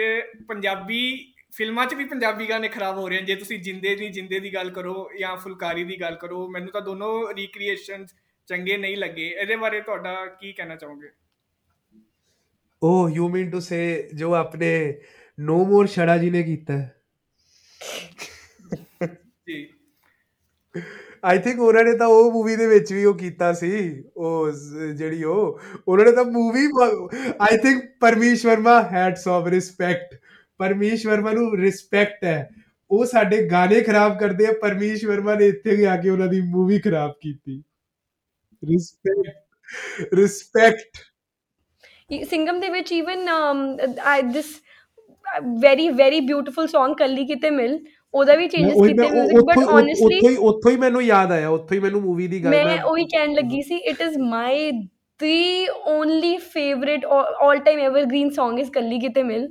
ਪੰਜਾਬੀ ਫਿਲਮਾਂ 'ਚ ਵੀ ਪੰਜਾਬੀ ਗਾਣੇ ਖਰਾਬ ਹੋ ਰਹੇ ਹਨ। ਜੇ ਤੁਸੀਂ ਜਿੰਦੇ ਦੀ ਜਿੰਦੇ ਦੀ ਗੱਲ ਕਰੋ ਜਾਂ ਫੁਲਕਾਰੀ ਦੀ ਗੱਲ ਕਰੋ ਮੈਨੂੰ ਤਾਂ ਦੋਨੋਂ ਰੀਕ੍ਰੀਏਸ਼ਨਸ ਚੰਗੇ ਨਹੀਂ ਲੱਗੇ। ਇਹਦੇ ਬਾਰੇ ਤੁਹਾਡਾ ਕੀ ਕਹਿਣਾ ਚਾਹੋਗੇ? ਓਹ ਯੂ ਮੀਨ ਟੂ ਸੇ ਜੋ ਆਪਣੇ ਨੋ ਮੋਰ ਛੜਾ ਜੀ ਨੇ ਕੀਤਾ ਆਈ ਥਿੰਕ ਉਹਨਾਂ ਨੇ ਤਾਂ ਉਹ ਮੂਵੀ ਦੇ ਵਿੱਚ ਵੀ ਉਹ ਕੀਤਾ ਸੀ, ਉਹ ਜ਼- ਜਿਹੜੀ ਉਹ, ਉਹਨਾਂ ਨੇ ਤਾਂ movie I think Parmish Verma hats off respect Parmish Verma ਨੂੰ ਰਿਸਪੈਕਟ ਹੈ। ਉਹ ਸਾਡੇ ਗਾਣੇ ਖਰਾਬ ਕਰਦੇ ਆ ਪਰਮੇਸ਼ ਵਰਮਾ ਨੇ ਇੱਥੇ ਆ ਕੇ ਉਹਨਾਂ ਦੀ ਮੂਵੀ ਖਰਾਬ ਕੀਤੀ। ਰਿਸਪੈਕਟ ਰਿਸਪੈਕਟ ਸਿੰਗਮ ਦੇ ਵਿੱਚ even I this very very beautiful Song, ਕੱਲੀ ਕਿਤੇ ਮਿਲ। ਉਹਦਾ ਵੀ ਚੇਂਜਸ ਕੀਤੇ ਮਿਊਜ਼ਿਕ ਬਟ ਓਨੈਸਟਲੀ ਉੱਥੋਂ ਹੀ ਉੱਥੋਂ ਹੀ ਮੈਨੂੰ ਯਾਦ ਆਇਆ ਉੱਥੋਂ ਹੀ ਮੈਨੂੰ ਮੂਵੀ ਦੀ ਗੱਲ ਮੈਂ ਉਹੀ ਕਹਿਣ ਲੱਗੀ ਸੀ it is my the only favorite all, all time evergreen song is Kalli Kite Mil.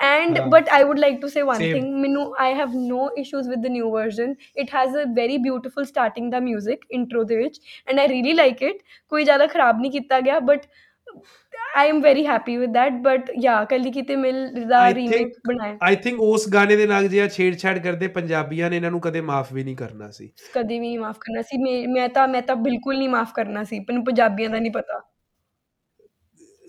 And uh, but I would like to say one same. thing. Minu, I have no issues with the new version. It has a very beautiful starting the music intro the which and I really like it. कोई ज़्यादा खराब नहीं किया गया but I am very happy with that but yeah ਕੱਲੀ ਕਿਤੇ ਮਿਲ ਦਾ I remake ਬਣਾਇਆ। I think ਉਸ ਗਾਣੇ ਦੇ ਨਾਲ ਜਿਹੜਾ ਛੇੜਛਾੜ ਕਰਦੇ ਪੰਜਾਬੀਆਂ ਨੇ ਇਹਨਾਂ ਨੂੰ ਕਦੇ ਮਾਫ ਵੀ ਨਹੀਂ ਕਰਨਾ ਸੀ। ਕਦੇ ਵੀ ਮਾਫ ਕਰਨਾ ਸੀ। ਮੈਂ- ਤਾਂ ਮੈਂ ਤਾਂ ਬਿਲਕੁਲ ਨਹੀਂ ਮਾਫ ਕਰਨਾ ਸੀ। ਮੈਨੂੰ ਪੰਜਾਬੀਆਂ ਦਾ ਨਹੀਂ ਪਤਾ।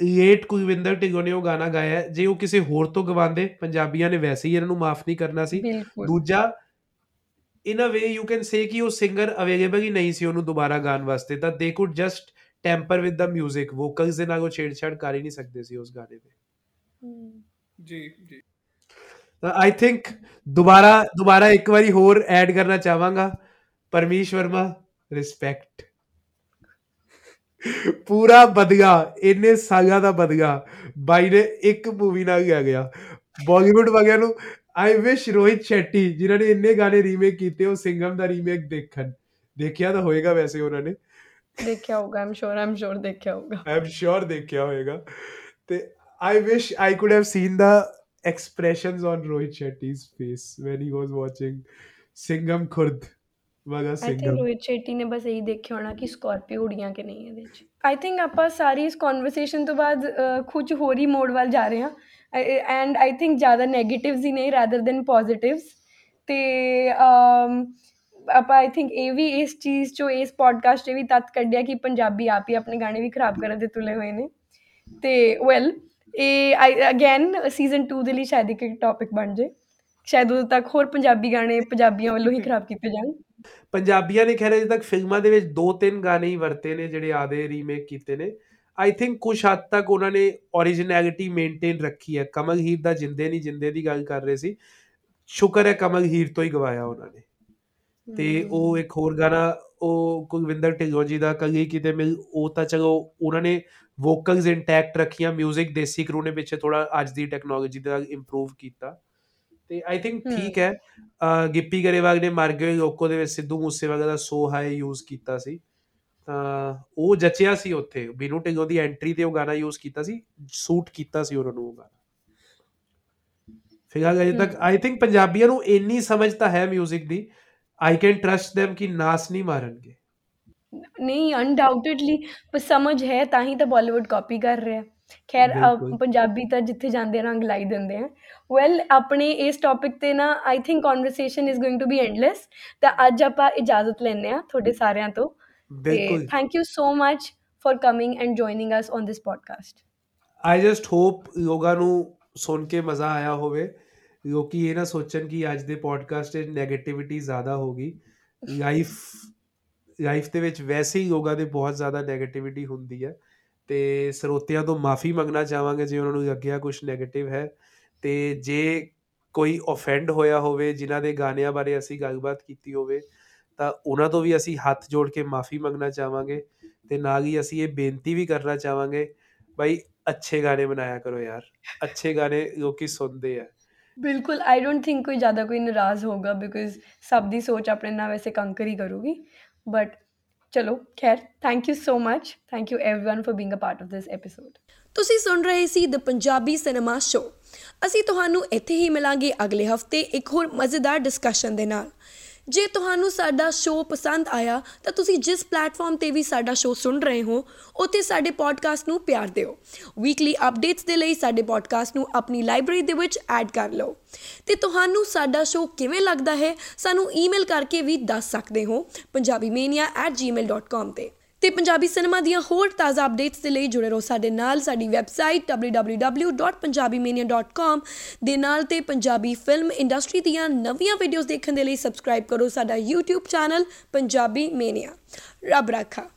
ਯੇਟ ਕੁਲਵਿੰਦਰ ਢਿੱਲੋਂ ਨੇ ਉਹ ਗਾਣਾ ਗਾਇਆ। ਜੇ ਉਹ ਕਿਸੇ ਹੋਰ ਤੋਂ ਗਵਾਉਂਦੇ ਪੰਜਾਬੀਆਂ ਨੇ ਵੈਸੇ ਹੀ ਇਹਨਾਂ ਨੂੰ ਮਾਫ ਨਹੀਂ ਕਰਨਾ ਸੀ। ਦੂਜਾ ਇਨ ਅ ਵੇ ਯੂ ਕੈਨ ਸੇ ਕਿ ਉਹ ਸਿੰਗਰ ਅਵੇਲੇਬਲ ਹੀ ਨਹੀਂ ਸੀ ਉਹਨੂੰ ਦੁਬਾਰਾ ਗਾਣ ਵਾਸਤੇ। ਤਾਂ they could just temper with the 뮤직 vocals ਦੇ ਨਾਲ ਉਹ ਛੇੜਛਾੜ ਕਰ ਹੀ ਨਹੀਂ ਸਕਦੇ ਸੀ ਉਸ ਗਾਣੇ ਤੇ। ਹਮ। ਜੀ ਜੀ। ਤਾਂ ਆਈ ਥਿੰਕ ਦੁਬਾਰਾ ਦੁਬਾਰਾ ਇੱਕ ਵਾਰੀ ਹੋਰ ਐਡ ਕਰਨਾ ਚਾਹਾਂਗਾ। ਪਰਮੇਸ਼ ਵਰਮਾ ਰਿਸਪੈਕਟ ਪੂਰਾ ਬਦਗਾ ਇੰਨੇ ਸਾਲਾਂ ਦਾ ਬਦਗਾ ਬਾਈ ਨੇ ਇੱਕ ਮੂਵੀ ਨਾਲ ਗਿਆ ਗਿਆ। ਬਾਲੀਵੁੱਡ ਵਾਲਿਆਂ ਨੂੰ ਆਈ ਵਿਸ਼ ਰੋਹਿਤ ਸ਼ੈਟੀ ਜਿਨ੍ਹਾਂ ਨੇ ਇੰਨੇ ਗਾਣੇ ਰੀਮੇਕ ਕੀਤੇ ਉਹ ਸਿੰਗਮ ਦਾ ਰੀਮੇਕ ਦੇਖਣ। ਦੇਖਿਆ ਤਾਂ ਹੋਏਗਾ ਵੈਸੇ ਉਹਨਾਂ ਨੇ। ਦੇਖਿਆ ਹੋਗਾ ਆਮ ਸ਼ੋਰ ਆਮ ਸ਼ੋਰ ਦੇਖਿਆ ਹੋਗਾ ਆਈ ਐਮ ਸ਼ੋਰ ਦੇਖਿਆ ਹੋਏਗਾ। ਤੇ I wish I could have seen the expressions on Rohit Shetty's face when he was watching Singham Khurd ਵਾਲਾ ਆਈ ਥਿੰਕ ਰੋਹਿਤ ਸ਼ੈਟੀ ਨੇ ਬਸ ਇਹੀ ਦੇਖਿਆ ਹੋਣਾ ਕਿ ਸਕਾਰਪੀਓ ਉੜੀਆਂ ਕਿ ਨਹੀਂ ਇਹਦੇ ਵਿੱਚ। ਆਈ ਥਿੰਕ ਆਪਾਂ ਸਾਰੀ ਇਸ ਕਨਵਰਸੇਸ਼ਨ ਤੋਂ ਬਾਅਦ ਕੁਝ ਹੋਰ ਹੀ ਮੋਡ ਵੱਲ ਜਾ ਰਹੇ ਹਾਂ। ਐਂਡ ਆਈ ਥਿੰਕ ਜ਼ਿਆਦਾ ਨੈਗੇਟਿਵਸ ਹੀ ਨਹੀਂ ਰਾਦਰ ਦੈਨ ਪੋਜ਼ਿਟਿਵਸ ਤੇ ਆਪਾਂ ਆਈ ਥਿੰਕ ਇਹ ਵੀ ਇਸ ਚੀਜ਼ ਚੋਂ, ਇਸ ਪੋਡਕਾਸਟ 'ਚ ਵੀ ਤੱਤ ਕੱਢਿਆ ਕਿ ਪੰਜਾਬੀ ਆਪ ਹੀ ਆਪਣੇ ਗਾਣੇ ਵੀ ਖਰਾਬ ਕਰਨ ਦੇ ਤੁਲੇ ਹੋਏ ਨੇ। ਤੇ ਵੈਲ ਇਹ ਅਗੇਨ ਸੀਜ਼ਨ 2 ਦੇ ਲਈ ਸ਼ਾਇਦ ਇੱਕ ਟੌਪਿਕ ਬਣ ਜੇ। ਸ਼ਾਇਦ ਉਦੋਂ ਤੱਕ ਹੋਰ ਪੰਜਾਬੀ ਗਾਣੇ ਪੰਜਾਬੀਆਂ ਵੱਲੋਂ ਹੀ ਖਰਾਬ ਕੀਤੇ ਜਾਣ। ਪੰਜਾਬੀਆਂ ਨੇ ਖੈਰ ਅਜੇ ਤੱਕ ਫਿਲਮਾਂ ਦੇ ਵਿੱਚ ਦੋ ਤਿੰਨ ਗਾਣੇ ਹੀ ਵਰਤੇ ਨੇ, ਜਿਹੜੇ ਆਦੇ ਰੀਮੇਕ ਕੀਤੇ ਨੇ। ਆਈ ਥਿੰਕ ਕੁਝ ਹੱਦ ਤੱਕ ਉਹਨਾਂ ਨੇ ਓਰੀਜਨੈਲਿਟੀ ਮੇਨਟੇਨ ਰੱਖੀ ਹੈ। ਕਮਲ ਹੀਰ ਦਾ ਜਿੰਦੇ ਨਹੀਂ ਜਿੰਦੇ ਦੀ ਗੱਲ ਕਰ ਰਹੇ ਸੀ। ਸ਼ੁਕਰ ਹੈ ਕਮਲ ਹੀਰ ਤੋਂ ਹੀ ਗਵਾਇਆ ਉਹਨਾਂ ਨੇ। ਤੇ ਉਹ ਇੱਕ ਹੋਰ ਗਾਣਾ ਉਹ ਕੁਲਵਿੰਦਰ ਢਿੱਲੋਂ ਜੀ ਦਾ ਕਲੀ ਕਿਤੇ ਮਿਲ ਉਹ ਤਾਂ ਚਲੋ ਉਹਨਾਂ ਨੇ ਵੋਕਲਸ ਇੰਟੈਕਟ ਰੱਖੀਆਂ 뮤직 ਦੇਸੀ ਕਰੂ ਨੇ ਪਿੱਛੇ ਥੋੜਾ ਅੱਜ ਦੀ ਟੈਕਨੋਲੋਜੀ ਦੇ ਨਾਲ ਇੰਪਰੂਵ ਕੀਤਾ ਤੇ ਆਈ ਥਿੰਕ ਹਮ। ਠੀਕ ਹੈ ਅਹ ਗਿੱਪੀ ਗਰੇਵਾਲ ਨੇ ਮਰ ਗਏ ਲੋਕੋ ਦੇ ਵਿੱਚ ਸਿੱਧੂ ਮੂਸੇਵਾਲਾ ਦਾ ਸੋ ਹਾਈ ਯੂਜ਼ ਕੀਤਾ ਸੀ ਤਾਂ ਉਹ ਜਚਿਆ ਸੀ ਉੱਥੇ ਬਿਨੂ ਢਿੱਲੋਂ ਦੀ ਐਂਟਰੀ ਤੇ ਉਹ ਗਾਣਾ ਯੂਜ਼ ਕੀਤਾ ਸੀ ਸੂਟ ਕੀਤਾ ਸੀ ਉਹਨਾਂ ਨੂੰ ਉਹ ਗਾਣਾ ਫਿਲਹਾਲ ਅਜੇ ਤੱਕ ਹਮ। ਆਈ ਥਿੰਕ ਪੰਜਾਬੀਆਂ ਨੂੰ ਇੰਨੀ ਸਮਝ ਤਾਂ ਹੈ 뮤직 ਦੀ ਆਈ ਕੈਨ ਟਰਸਟ them ਕਿ ਨਾਸ ਨਹੀਂ ਮਾਰਨਗੇ ਨਹੀਂ ਅਨਡਾਊਟਡਲੀ ਪਰ ਸਮਝ ਹੈ ਤਾਂ ਹੀ ਤਾਂ ਬਾਲੀਵੁੱਡ ਕਾਪੀ ਕਰ ਰਿਹਾ ਖੈਰ। ਪੰਜਾਬੀ ਤਾਂ ਜਿੱਥੇ ਜਾਂਦੇ ਰੰਗ ਲਾਈ ਦਿੰਦੇ ਆ ਵੈਲ ਆਪਣੇ ਇਸ ਟੌਪਿਕ ਤੇ ਨਾ I think conversation is going to be endless ਤਾਂ ਅੱਜ ਆਪਾਂ ਇਜਾਜ਼ਤ ਲੈਣੇ ਆ ਤੁਹਾਡੇ ਸਾਰਿਆਂ ਤੋਂ ਬਿਲਕੁਲ thank you so much for coming and joining us on this podcast I just hope ਲੋਕਾਂ ਨੂੰ ਸੁਣ ਕੇ ਮਜ਼ਾ ਆਇਆ ਹੋਵੇ ਲੋਕੀ ਇਹ ਨਾ ਸੋਚਣ ਕਿ ਅੱਜ ਦੇ ਪੋਡਕਾਸਟ 'ਚ 네ਗੇਟਿਵਿਟੀ ਜ਼ਿਆਦਾ ਹੋਗੀ ਲਾਈਫ ਲਾਈਫ ਦੇ ਵਿੱਚ ਵੈਸੇ ਹੀ ਯੋਗਾ ਦੇ ਬਹੁਤ ਜ਼ਿਆਦਾ 네ਗੇਟਿਵਿਟੀ ਹੁੰਦੀ ਹੈ। ਤੇ ਸਰੋਤਿਆਂ ਤੋਂ ਮਾਫੀ ਮੰਗਣਾ ਚਾਹਾਂਗੇ ਜੇ ਉਹਨਾਂ ਨੂੰ ਲੱਗਿਆ ਕੁਝ 네ਗੇਟਿਵ ਹੈ। ਤੇ ਜੇ ਕੋਈ ਆਫੈਂਡ ਹੋਇਆ ਹੋਵੇ, ਜਿਨ੍ਹਾਂ ਦੇ ਗਾਣਿਆਂ ਬਾਰੇ ਅਸੀਂ ਗੱਲਬਾਤ ਕੀਤੀ ਹੋਵੇ, ਤਾਂ ਉਹਨਾਂ ਤੋਂ ਵੀ ਅਸੀਂ ਹੱਥ ਜੋੜ ਕੇ ਮਾਫੀ ਮੰਗਣਾ ਚਾਹਾਂਗੇ। ਤੇ ਨਾਲ ਹੀ ਅਸੀਂ ਇਹ ਬੇਨਤੀ ਵੀ ਕਰਨਾ ਚਾਹਾਂਗੇ ਭਾਈ ਅੱਛੇ ਗਾਣੇ ਬਣਾਇਆ ਕਰੋ ਯਾਰ। ਅੱਛੇ ਗਾਣੇ ਲੋਕੀ ਸੁਣਦੇ ਆ। ਬਿਲਕੁਲ ਆਈ ਡੋਨਟ ਥਿੰਕ ਕੋਈ ਜ਼ਿਆਦਾ ਕੋਈ ਨਾਰਾਜ਼ ਹੋਗਾ ਬਿਕੋਜ਼ ਸਭ ਦੀ ਸੋਚ ਆਪਣੇ ਨਾਲ ਵੈਸੇ ਕੰਕਰ ਹੀ ਕਰੂਗੀ। ਬਟ ਚਲੋ, ਖੈਰ thank you so much thank you everyone for being a part of this episode ਤੁਸੀਂ ਸੁਣ ਰਹੇ ਸੀ ਦ ਪੰਜਾਬੀ ਸਿਨੇਮਾ ਸ਼ੋ ਅਸੀਂ ਤੁਹਾਨੂੰ ਇੱਥੇ ਹੀ ਮਿਲਾਂਗੇ ਅਗਲੇ ਹਫ਼ਤੇ ਇੱਕ ਹੋਰ ਮਜ਼ੇਦਾਰ ਡਿਸਕਸ਼ਨ ਦੇ ਨਾਲ। ਜੇ ਤੁਹਾਨੂੰ ਸਾਡਾ ਸ਼ੋਅ ਪਸੰਦ ਆਇਆ, ਤਾਂ ਤੁਸੀਂ ਜਿਸ ਪਲੇਟਫਾਰਮ ਤੇ ਵੀ ਸਾਡਾ ਸ਼ੋਅ ਸੁਣ ਰਹੇ ਹੋ, ਉੱਥੇ ਸਾਡੇ ਪੋਡਕਾਸਟ ਨੂੰ ਪਿਆਰ ਦਿਓ। ਵੀਕਲੀ ਅਪਡੇਟਸ ਦੇ ਲਈ ਸਾਡੇ ਪੋਡਕਾਸਟ ਨੂੰ ਆਪਣੀ ਲਾਇਬ੍ਰੇਰੀ ਦੇ ਵਿੱਚ ਐਡ ਕਰ ਲਓ। ਤੇ ਤੁਹਾਨੂੰ ਸਾਡਾ ਸ਼ੋਅ ਕਿਵੇਂ ਲੱਗਦਾ ਹੈ, ਸਾਨੂੰ ਈਮੇਲ ਕਰਕੇ ਵੀ ਦੱਸ ਸਕਦੇ ਹੋ। punjabimania@gmail.com ਤੇ। ਤੇ ਪੰਜਾਬੀ ਸਿਨੇਮਾ ਦੀਆਂ ਹੋਰ ਤਾਜ਼ਾ ਅਪਡੇਟਸ ਦੇ ਲਈ ਜੁੜੇ ਰਹੋ ਸਾਡੇ ਨਾਲ। ਸਾਡੀ ਵੈਬਸਾਈਟ www.punjabimania.com ਦੇ ਨਾਲ ਤੇ ਪੰਜਾਬੀ ਫਿਲਮ ਇੰਡਸਟਰੀ ਦੀਆਂ ਨਵੀਆਂ ਵੀਡੀਓਜ਼ ਦੇਖਣ ਦੇ ਲਈ ਸਬਸਕ੍ਰਾਈਬ ਕਰੋ ਸਾਡਾ YouTube ਚੈਨਲ ਪੰਜਾਬੀ ਮੇਨੀਆ ਰੱਬ ਰਾਖਾ।